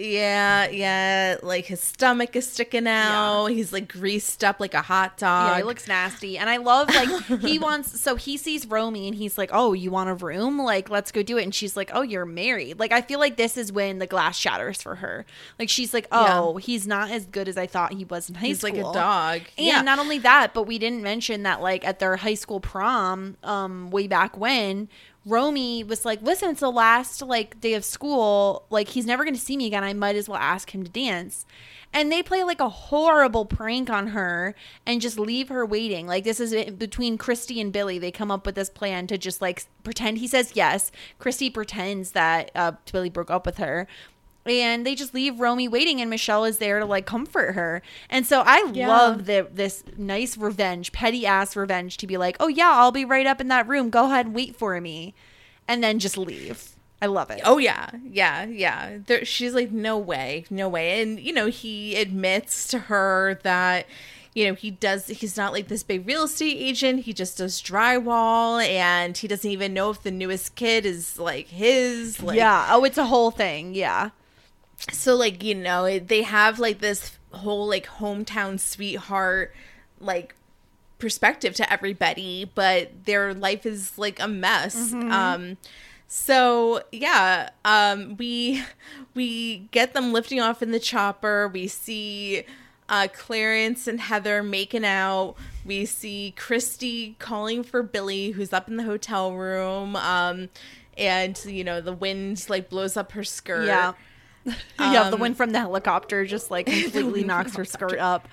Yeah, yeah. Like his stomach is sticking out. He's like greased up like a hot dog. Yeah, he looks nasty. And I love like he *laughs* wants so he sees Romy and he's like, "Oh, you want a room? Like, let's go do it." And she's like, "Oh, you're married." Like I feel like this is when the glass shatters for her. Like she's like, "Oh, he's not as good as I thought he was in high He's school." like a dog. And yeah. not only that, but we didn't mention that like at their high school prom, um, way back when, Romy was like, "Listen, it's the last like day of school. Like he's never going to see me again. I might as well ask him to dance." And they play like a horrible prank on her and just leave her waiting. Like this is between Christy and Billy. They come up with this plan to just like pretend he says yes. Christy pretends that uh, Billy broke up with her and they just leave Romy waiting and Michelle is there to like comfort her. And so I Yeah. love the this nice revenge, petty ass revenge to be like, "Oh yeah, I'll be right up in that room. Go ahead and wait for me." And then just leave. I love it. Oh yeah, yeah, yeah. There, she's like, no way, no way. And you know, he admits to her that you know, he does, he's not like this big real estate agent. He just does drywall and he doesn't even know if the newest kid is like his. Like, yeah. Oh, it's a whole thing. Yeah. So like you know it, they have like this whole like hometown sweetheart like perspective to everybody but their life is like a mess. Um so yeah um we we get them lifting off in the chopper. We see uh clarence and heather making out. We see christy calling for billy who's up in the hotel room. Um and you know the wind like blows up her skirt. Yeah. *laughs* yeah. The Um, wind from the helicopter just like *laughs* completely knocks her skirt up.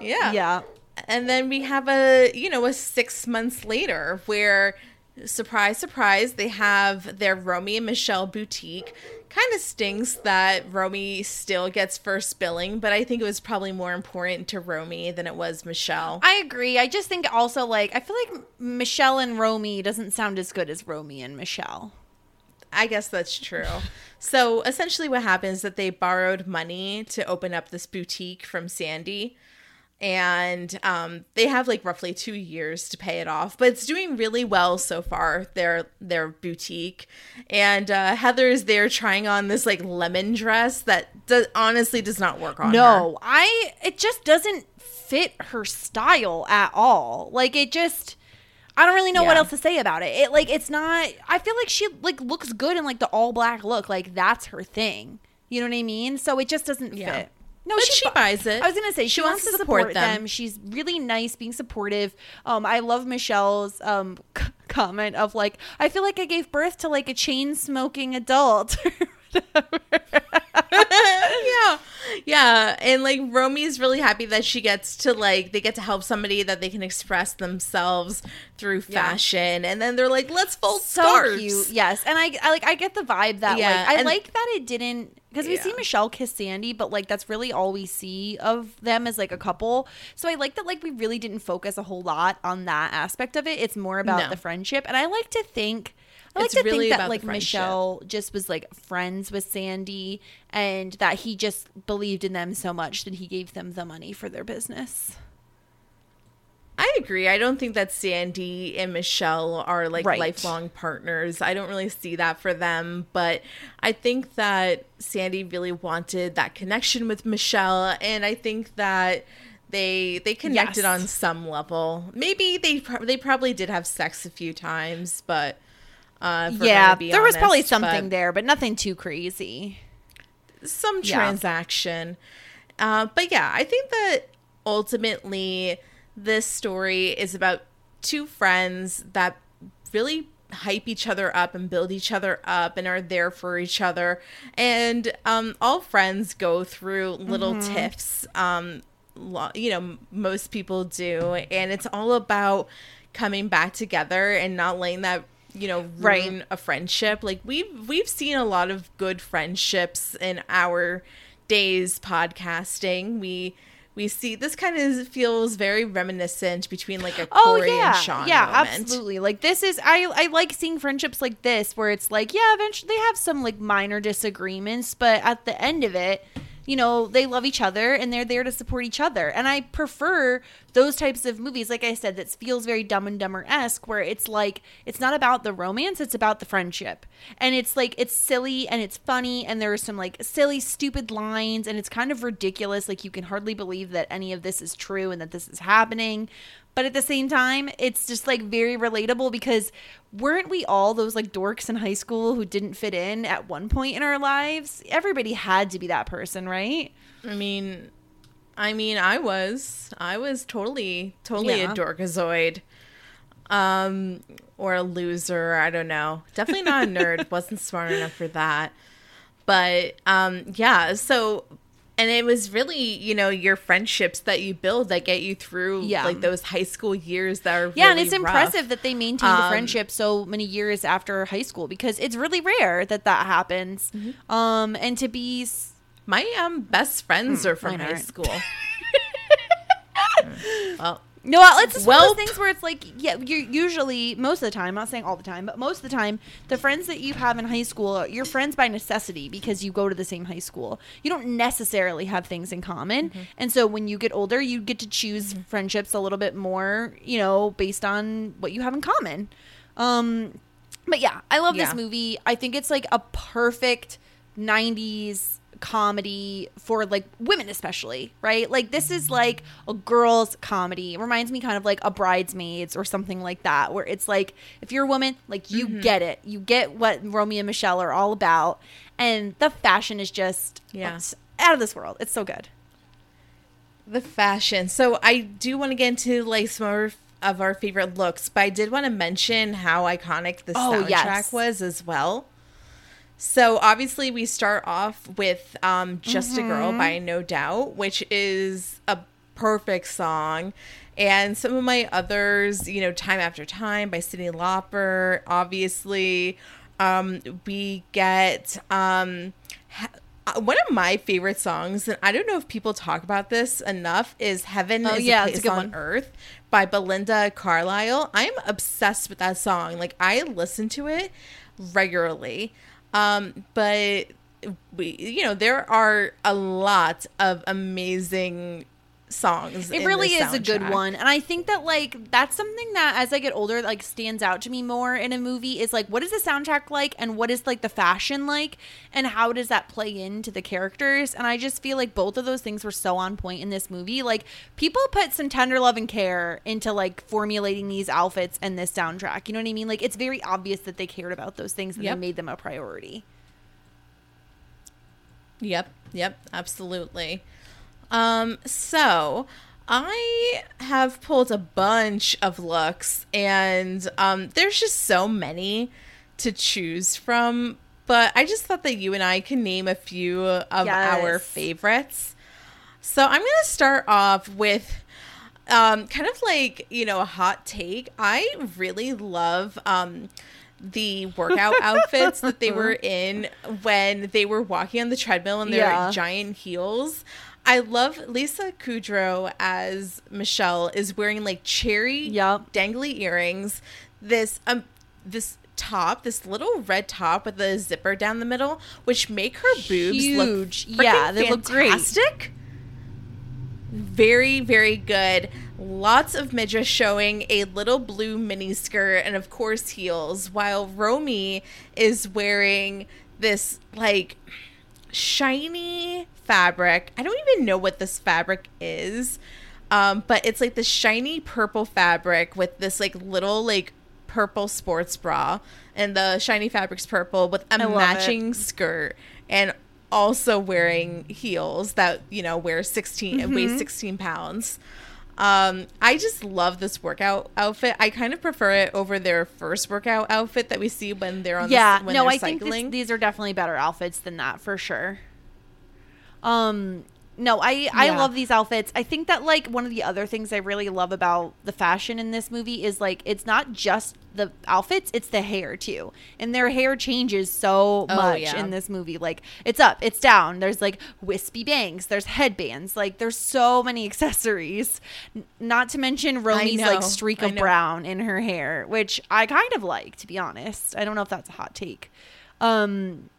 Yeah. Yeah. And then we have a, you know, a six months later where, surprise, surprise, they have their Romy and Michelle boutique. Kind of stinks that Romy still gets first billing, but I think it was probably more important to Romy than it was Michelle. I agree. I just think also like I feel like Michelle and Romy doesn't sound as good as Romy and Michelle. I guess that's true. so essentially, what happens is that they borrowed money to open up this boutique from Sandy, and um, they have like roughly two years to pay it off. But it's doing really well so far. Their their boutique, and uh, Heather is there trying on this like lemon dress that do- honestly does not work on her. No, her. I it just doesn't fit her style at all. Like it just I don't really know what else to say about it. It like it's not I feel like she like looks good in like the all black look. Like that's her thing. You know what I mean? So it just doesn't Yeah. fit. No, she bu- buys it. I was gonna say she, wants, to support, them. them. She's really nice, being supportive. Um, I love Michelle's um *laughs* c- comment of like, I feel like I gave birth to like a chain smoking adult. *laughs* *laughs* yeah yeah and like romy's really happy that she gets to like they get to help somebody that they can express themselves through fashion and then they're like let's fold so scarves cute. Yes, and I, I like I get the vibe that Yeah, like I like that it didn't because we see Michelle kiss Sandy, but like that's really all we see of them as like a couple. So I like that like we really didn't focus a whole lot on that aspect of it. It's more about No. the friendship, and I like to think. I like to really think that like. Michelle just was like friends with Sandy and that he just believed in them so much that he gave them the money for their business. i agree i don't think that sandy and michelle are like Right. lifelong partners i don't really see that for them but i think that sandy really wanted that connection with michelle and i think that they they connected Yes. on some level maybe they pro- they probably did have sex a few times but uh, yeah, there was probably something but- there, but nothing too crazy. some Yeah. transaction. Uh, but yeah, I think that ultimately this story is about two friends that really hype each other up and build each other up and are there for each other. And um, all friends go through little Mm-hmm. tiffs. Um, lo- you know, m- most people do. And it's all about coming back together and not letting that you know Right. a friendship like we've we've seen a lot of good friendships in our days podcasting we we see this kind of feels very reminiscent between like a oh, Cory and Shawn Oh, yeah, moment. absolutely. Like this is I I like seeing friendships like this where it's like yeah, eventually they have some like minor disagreements, but at the end of it, you know, they love each other and they're there to support each other. And I prefer those types of movies, like I said, that feels very Dumb and Dumber esque, where it's like it's not about the romance, it's about the friendship, and it's like it's silly and it's funny, and there are some like silly, stupid lines, and it's kind of ridiculous. Like you can hardly believe that any of this is true and that this is happening. But at the same time, it's just like very relatable because weren't we all those like dorks in high school who didn't fit in at one point in our lives? Everybody had to be that person, right? I mean, I mean, I was, I was totally, totally Yeah. a dorkazoid, um, or a loser. I don't know. Definitely not a nerd. *laughs* Wasn't smart enough for that. But um, yeah. So, and it was really, you know, your friendships that you build that get you through, Yeah. like those high school years that are Yeah, and it's rough. impressive that they maintained the Um, friendship so many years after high school because it's really rare that that happens. Mm-hmm. Um, and to be s- My um best friends are from high aren't. school. *laughs* well, No, it's just one of those things where it's like, yeah, you're usually most of the time. I'm not saying all the time, but most of the time, the friends that you have in high school, you're friends by necessity because you go to the same high school. You don't necessarily have things in common, Mm-hmm. and so when you get older, you get to choose friendships a little bit more, you know, based on what you have in common. Um, but yeah, I love Yeah. this movie. I think it's like a perfect '90s comedy for like women especially right like this is like a girls comedy it reminds me kind of like a bridesmaids or something like that where it's like if you're a woman like you Mm-hmm. get it you get what romy and michelle are all about and the fashion is just Yeah. out of this world it's so good The fashion. So I do want to get into like some of our- of our favorite looks, but I did want to mention how iconic the Oh, soundtrack yes. was as well. So obviously we start off with um, "Just a Girl" by No Doubt, which is a perfect song. And some of my others, you know, "Time After Time" by Cyndi Lauper. Obviously, um, we get um, ha- uh, one of my favorite songs, and I don't know if people talk about this enough, is "Heaven Oh, Is yeah, a it's a good on one. Earth" by Belinda Carlisle. I'm obsessed with that song. Like I listen to it regularly. Um, but we, you know, there are a lot of amazing songs. It really is a good one. And I think that like that's something that as I get older like stands out to me more in a movie is like what is the soundtrack like and what is like the fashion like and how does that play into the characters? And I just feel like both of those things were so on point in this movie. Like people put some tender love and care into like formulating these outfits and this soundtrack. You know what I mean? Like it's very obvious that they cared about those things and Yep. they made them a priority. Yep, yep, absolutely. Um, so I have pulled a bunch of looks, and um, there's just so many to choose from. But I just thought that you and I can name a few of our favorites. So I'm gonna start off with um, kind of like you know a hot take. I really love um, the workout *laughs* outfits that they were in when they were walking on the treadmill in their Yeah. giant heels. I love Lisa Kudrow as Michelle is wearing like cherry Yup. dangly earrings. This um this top, this little red top with a zipper down the middle, which make her boobs Huge. look Yeah, they look great. fantastic. Very, very good. Lots of midriff showing, a little blue mini skirt, and of course heels, while Romy is wearing this like shiny fabric. I don't even know what this fabric is. Um, but it's like this shiny purple fabric with this like little like purple sports bra and the shiny fabric's purple with a love it. matching skirt and also wearing heels that you know wear 16 Mm-hmm. weighs 16 pounds um i just love this workout outfit i kind of prefer it over their first workout outfit that we see when they're on yeah the, when no they're i think cycling this, these are definitely better outfits than that for sure um no i i Yeah. love these outfits. I think that like one of the other things i really love about the fashion in this movie is like it's not just the outfits it's the hair too. And their hair changes so Oh, much yeah. in this movie. Like it's up it's down. There's like wispy bangs there's headbands like there's so many *laughs* accessories. Not to mention Romy's like streak of brown in her hair which i kind of like to be honest. I don't know if that's a hot take. Um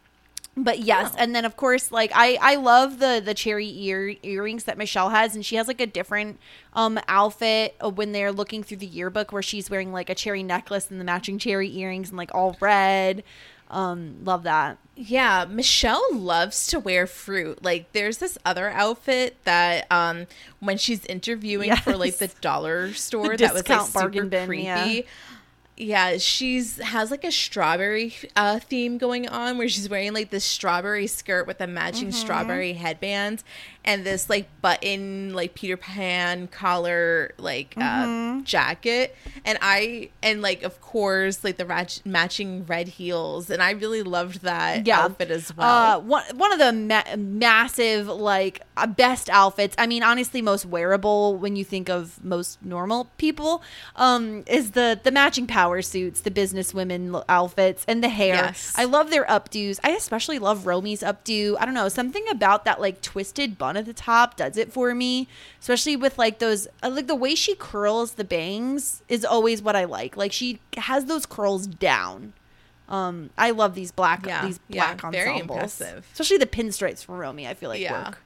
but yes Oh. and then of course like i i love the the cherry ear earrings that michelle has and she has like a different um outfit uh, when they're looking through the yearbook where she's wearing like a cherry necklace and the matching cherry earrings and like all red um love that Yeah, Michelle loves to wear fruit. Like there's this other outfit that um when she's interviewing for like the dollar store The that was like super bin, creepy. yeah. Yeah, she's has like a strawberry uh, theme going on where she's wearing like this strawberry skirt with a matching Mm-hmm. strawberry headband and this like button like Peter Pan collar like Mm-hmm. uh, jacket and I and like of course like the rat- matching red heels and I really loved that outfit as well. Uh, one one of the ma- massive like uh, best outfits. I mean, honestly, most wearable when you think of most normal people. Um, is the the matching power suits, the businesswomen lo- outfits, and the hair. Yes. I love their updos. I especially love Romy's updo. I don't know, something about that like twisted bun at the top does it for me. Especially with like those, uh, like the way she curls the bangs is always what I like. Like she has those curls down. Um, I love these black Yeah, these yeah, black very ensembles, impressive. especially the pinstripes from Romy. I feel like Yeah. work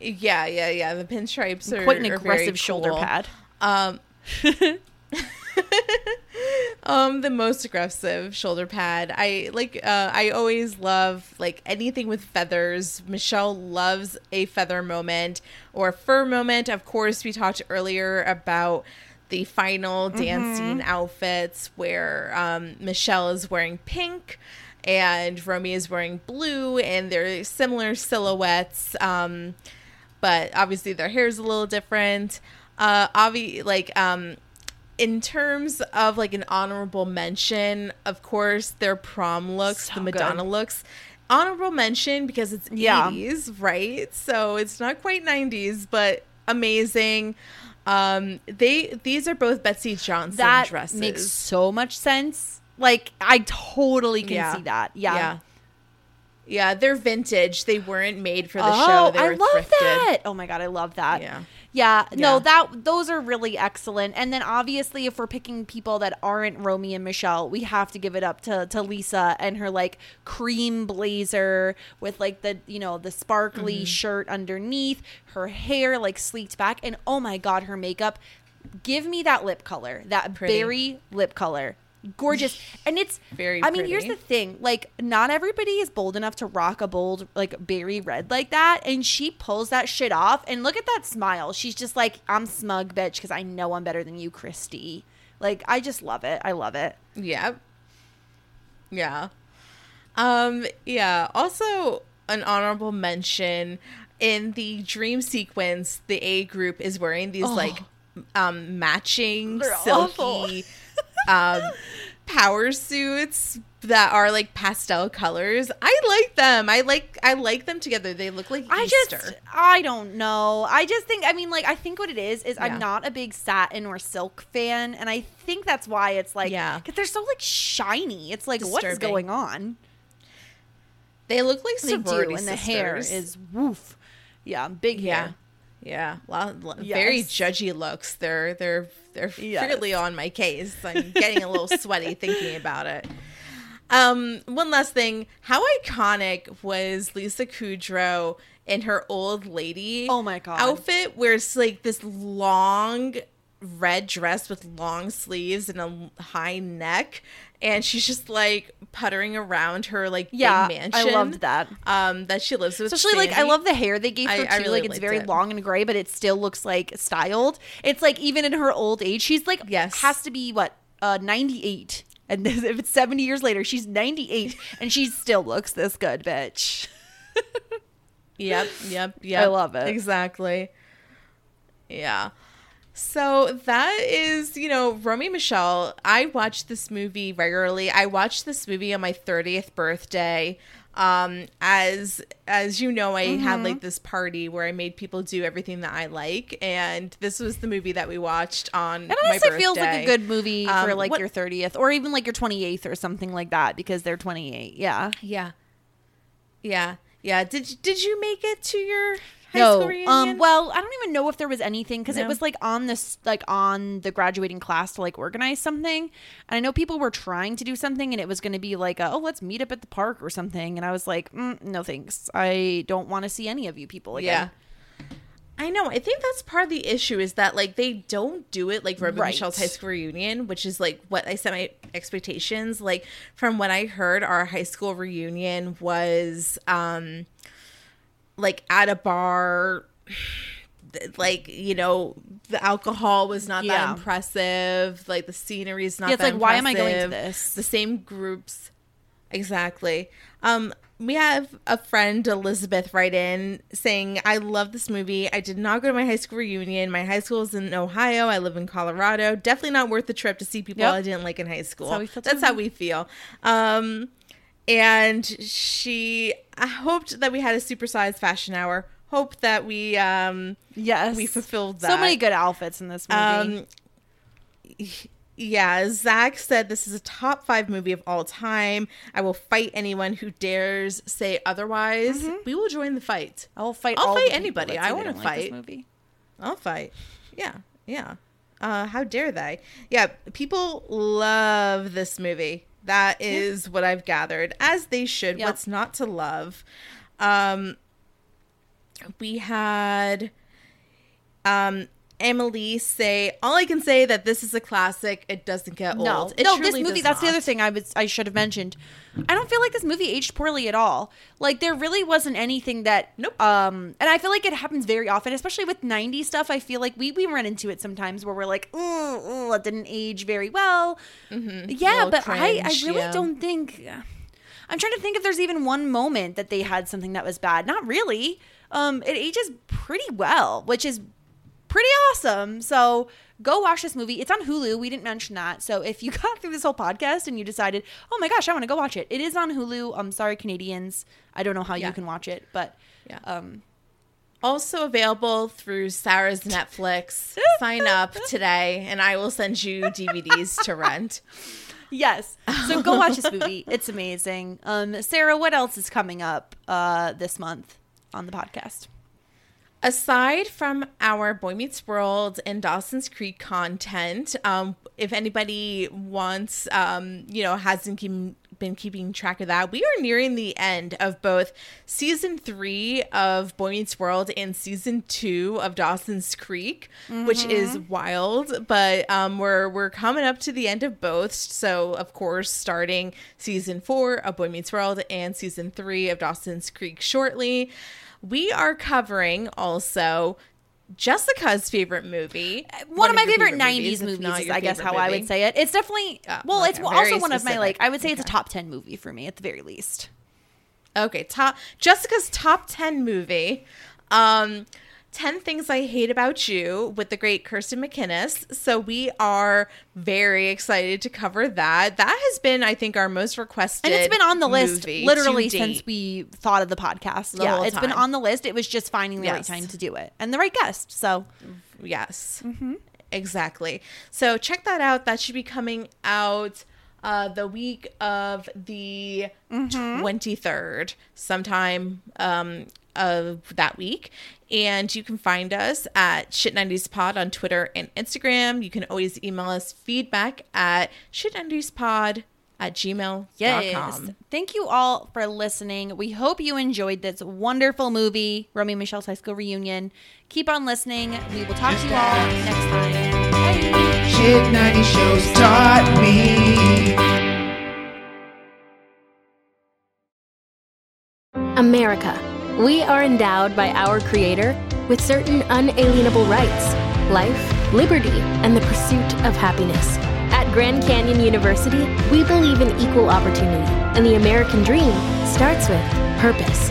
Yeah, yeah, yeah. The pinstripes are quite an very aggressive shoulder pad. Um, *laughs* *laughs* um, the most aggressive shoulder pad. I like. Uh, I always love like anything with feathers. Michelle loves a feather moment or a fur moment. Of course, we talked earlier about the final dancing outfits where um, Michelle is wearing pink and Romy is wearing blue, and they're similar silhouettes. Um, but obviously their hair is a little different. Uh, obvi- like um, in terms of like an honorable mention, of course, their prom looks, So the Madonna good. looks. Honorable mention because it's Yeah. 80s, right? So it's not quite 90s, but amazing. Um, they these are both Betsey Johnson dresses. that dresses. makes so much sense. Like I totally can Yeah. see that. Yeah. yeah. Yeah, they're vintage. They weren't made for the oh, show. They I were love thrifted. that. Oh my god, I love that. Yeah. Yeah. No, Yeah. that those are really excellent. And then obviously if we're picking people that aren't Romy and Michelle, we have to give it up to, to Lisa and her like cream blazer with like the you know, the sparkly Mm-hmm. shirt underneath, her hair like sleeked back, and oh my god, her makeup. Give me that lip color. That Pretty. berry lip color. Gorgeous. And it's Very I mean, here's the thing. Like, not everybody is bold enough to rock a bold, like, berry red like that. And she pulls that shit off. And look at that smile. She's just like, I'm smug, bitch, because I know I'm better than you, Christy. Like, I just love it. I love it. Yep. Yeah. Um yeah, also an honorable mention in the dream sequence, the A group is wearing these like um matching They're awful. Um power suits that are like pastel colors. I like them. I like I like them together. They look like I Easter. just, I don't know. I just think, I mean, like, I think what it is is Yeah. I'm not a big satin or silk fan, and I think that's why it's like, Yeah. because they're so like shiny. It's like, what is going on? they look like They do, and the hair sisters. is woof. Yeah, big Yeah. hair. Yeah, l- very judgy looks. They're they're they're Yes. really on my case. I'm getting a little sweaty *laughs* thinking about it. Um, one last thing: how iconic was Lisa Kudrow in her old lady? Oh my God. outfit, where it's like this long red dress with long sleeves and a high neck, and she's just like puttering around her like Yeah, big I mansion. loved that. Um, that she lives with. Especially like I love the hair they gave her I- too. I really like it's very it. long and gray, but it still looks like styled. It's like even in her old age, she's like Yes. has to be what uh 98. And *laughs* if it's 70 years later, she's 98 and she still looks this good, bitch. *laughs* Yep, yep, yep. I love it. Exactly. Yeah. So that is, you know, Romy Michelle. I watch this movie regularly. I watched this movie on my 30th birthday. Um, as as you know, I had Mm-hmm. like this party where I made people do everything that I like, and this was the movie that we watched on. It honestly feels like a good movie for Um, like what- your 30th or even like your 28th or something like that because they're 28. Yeah. Yeah, yeah, yeah. Did you- did you make it to your high no, um, well, I don't even know if there was anything because it was like on this, like on the graduating class to like organize something, and I know people were trying to do something, and it was going to be like, a, oh, let's meet up at the park or something, and I was like, mm, no thanks, I don't want to see any of you people again. Yeah. I know. I think that's part of the issue is that like they don't do it like Romy Right. Michelle's high school reunion, which is like what I set my expectations. Like from what I heard, our high school reunion was um like at a bar like you know the alcohol was not Yeah. that impressive like the scenery is not Yeah, it's that like, why am I going to this? the same groups exactly. Um we have a friend elizabeth write in saying i love this movie. I did not go to my high school reunion. My high school is in ohio. I live in colorado. Definitely not worth the trip to see people Yep. i didn't like in high school. How we feel that's how we feel. Um and she I hoped that we had a supersized fashion hour hope that we um Yes, We fulfilled that. So many good outfits in this movie. um Yeah, Zach said this is a top five movie of all time. I will fight anyone who dares say otherwise. We will join the fight. I'll fight. I'll all fight anybody. I like this fight. movie. I'll fight. Yeah, yeah. Uh, how dare they? Yeah, people love this movie. That is what I've gathered, as they should. Yep. What's not to love? Um, we had um Emily say, "All I can say that this is a classic. It doesn't get No, old. It no, this movie. That's the other thing I was I should have mentioned. I don't feel like this movie aged poorly at all. Like there really wasn't anything that. Nope. Um, and I feel like it happens very often, especially with '90s stuff. I feel like we we run into it sometimes where we're like, oh, it didn't age very well. Yeah, Mm-hmm. Little but I I really yeah. don't think. I'm trying to think if there's even one moment that they had something that was bad. Not really. Um, it ages pretty well, which is pretty awesome. So go watch this movie. It's on Hulu. We didn't mention that. So if you *laughs* got through this whole podcast and you decided, oh my gosh, I want to go watch it, it is on Hulu. I'm sorry, Canadians. I don't know how Yeah. you can watch it, but Yeah. um, Also available through Sarah's Netflix. *laughs* Sign up today, and I will send you DVDs to rent. *laughs* yes. So go watch this movie. It's amazing. Um, Sarah, what else is coming up uh, this month on the podcast? Aside from our Boy Meets World and Dawson's Creek content, um, if anybody wants, um, you know, hasn't keep, been keeping track of that, we are nearing the end of both season three of Boy Meets World and season two of Dawson's Creek, which is wild. But um, we're we're coming up to the end of both. So of course, starting season four of Boy Meets World and season three of Dawson's Creek shortly. We are covering also Jessica's favorite movie. one, of my your favorite, 90s if movies, is I guess favorite how I would say it. It's definitely Yeah, well, okay, it's very also one of my like I would say it's a top 10 movie for me at the very least. Okay, top Jessica's top 10 movie. Um 10 Things I Hate About You with the great Kirsten McInnes. So we are very excited to cover that. That has been, I think, our most requested. And it's been on the list literally since we thought of the podcast. The yeah, it's been on the list. It was just finding the right time to do it and the right guest. So Yes. Mm-hmm. Exactly. So check that out. That should be coming out uh, the week of the 23rd, sometime um, of that week. And you can find us at Shit90spod on Twitter and Instagram. You can always email us feedback at shit90spod at gmail.com. yes, thank you all for listening. We hope you enjoyed this wonderful movie, Romy and Michelle's High School Reunion. Keep on listening. We will talk to you all next time. Shit 90 shows taught me. America. We are endowed by our Creator with certain unalienable rights life, liberty, and the pursuit of happiness. At Grand Canyon University, we believe in equal opportunity, and the American dream starts with purpose.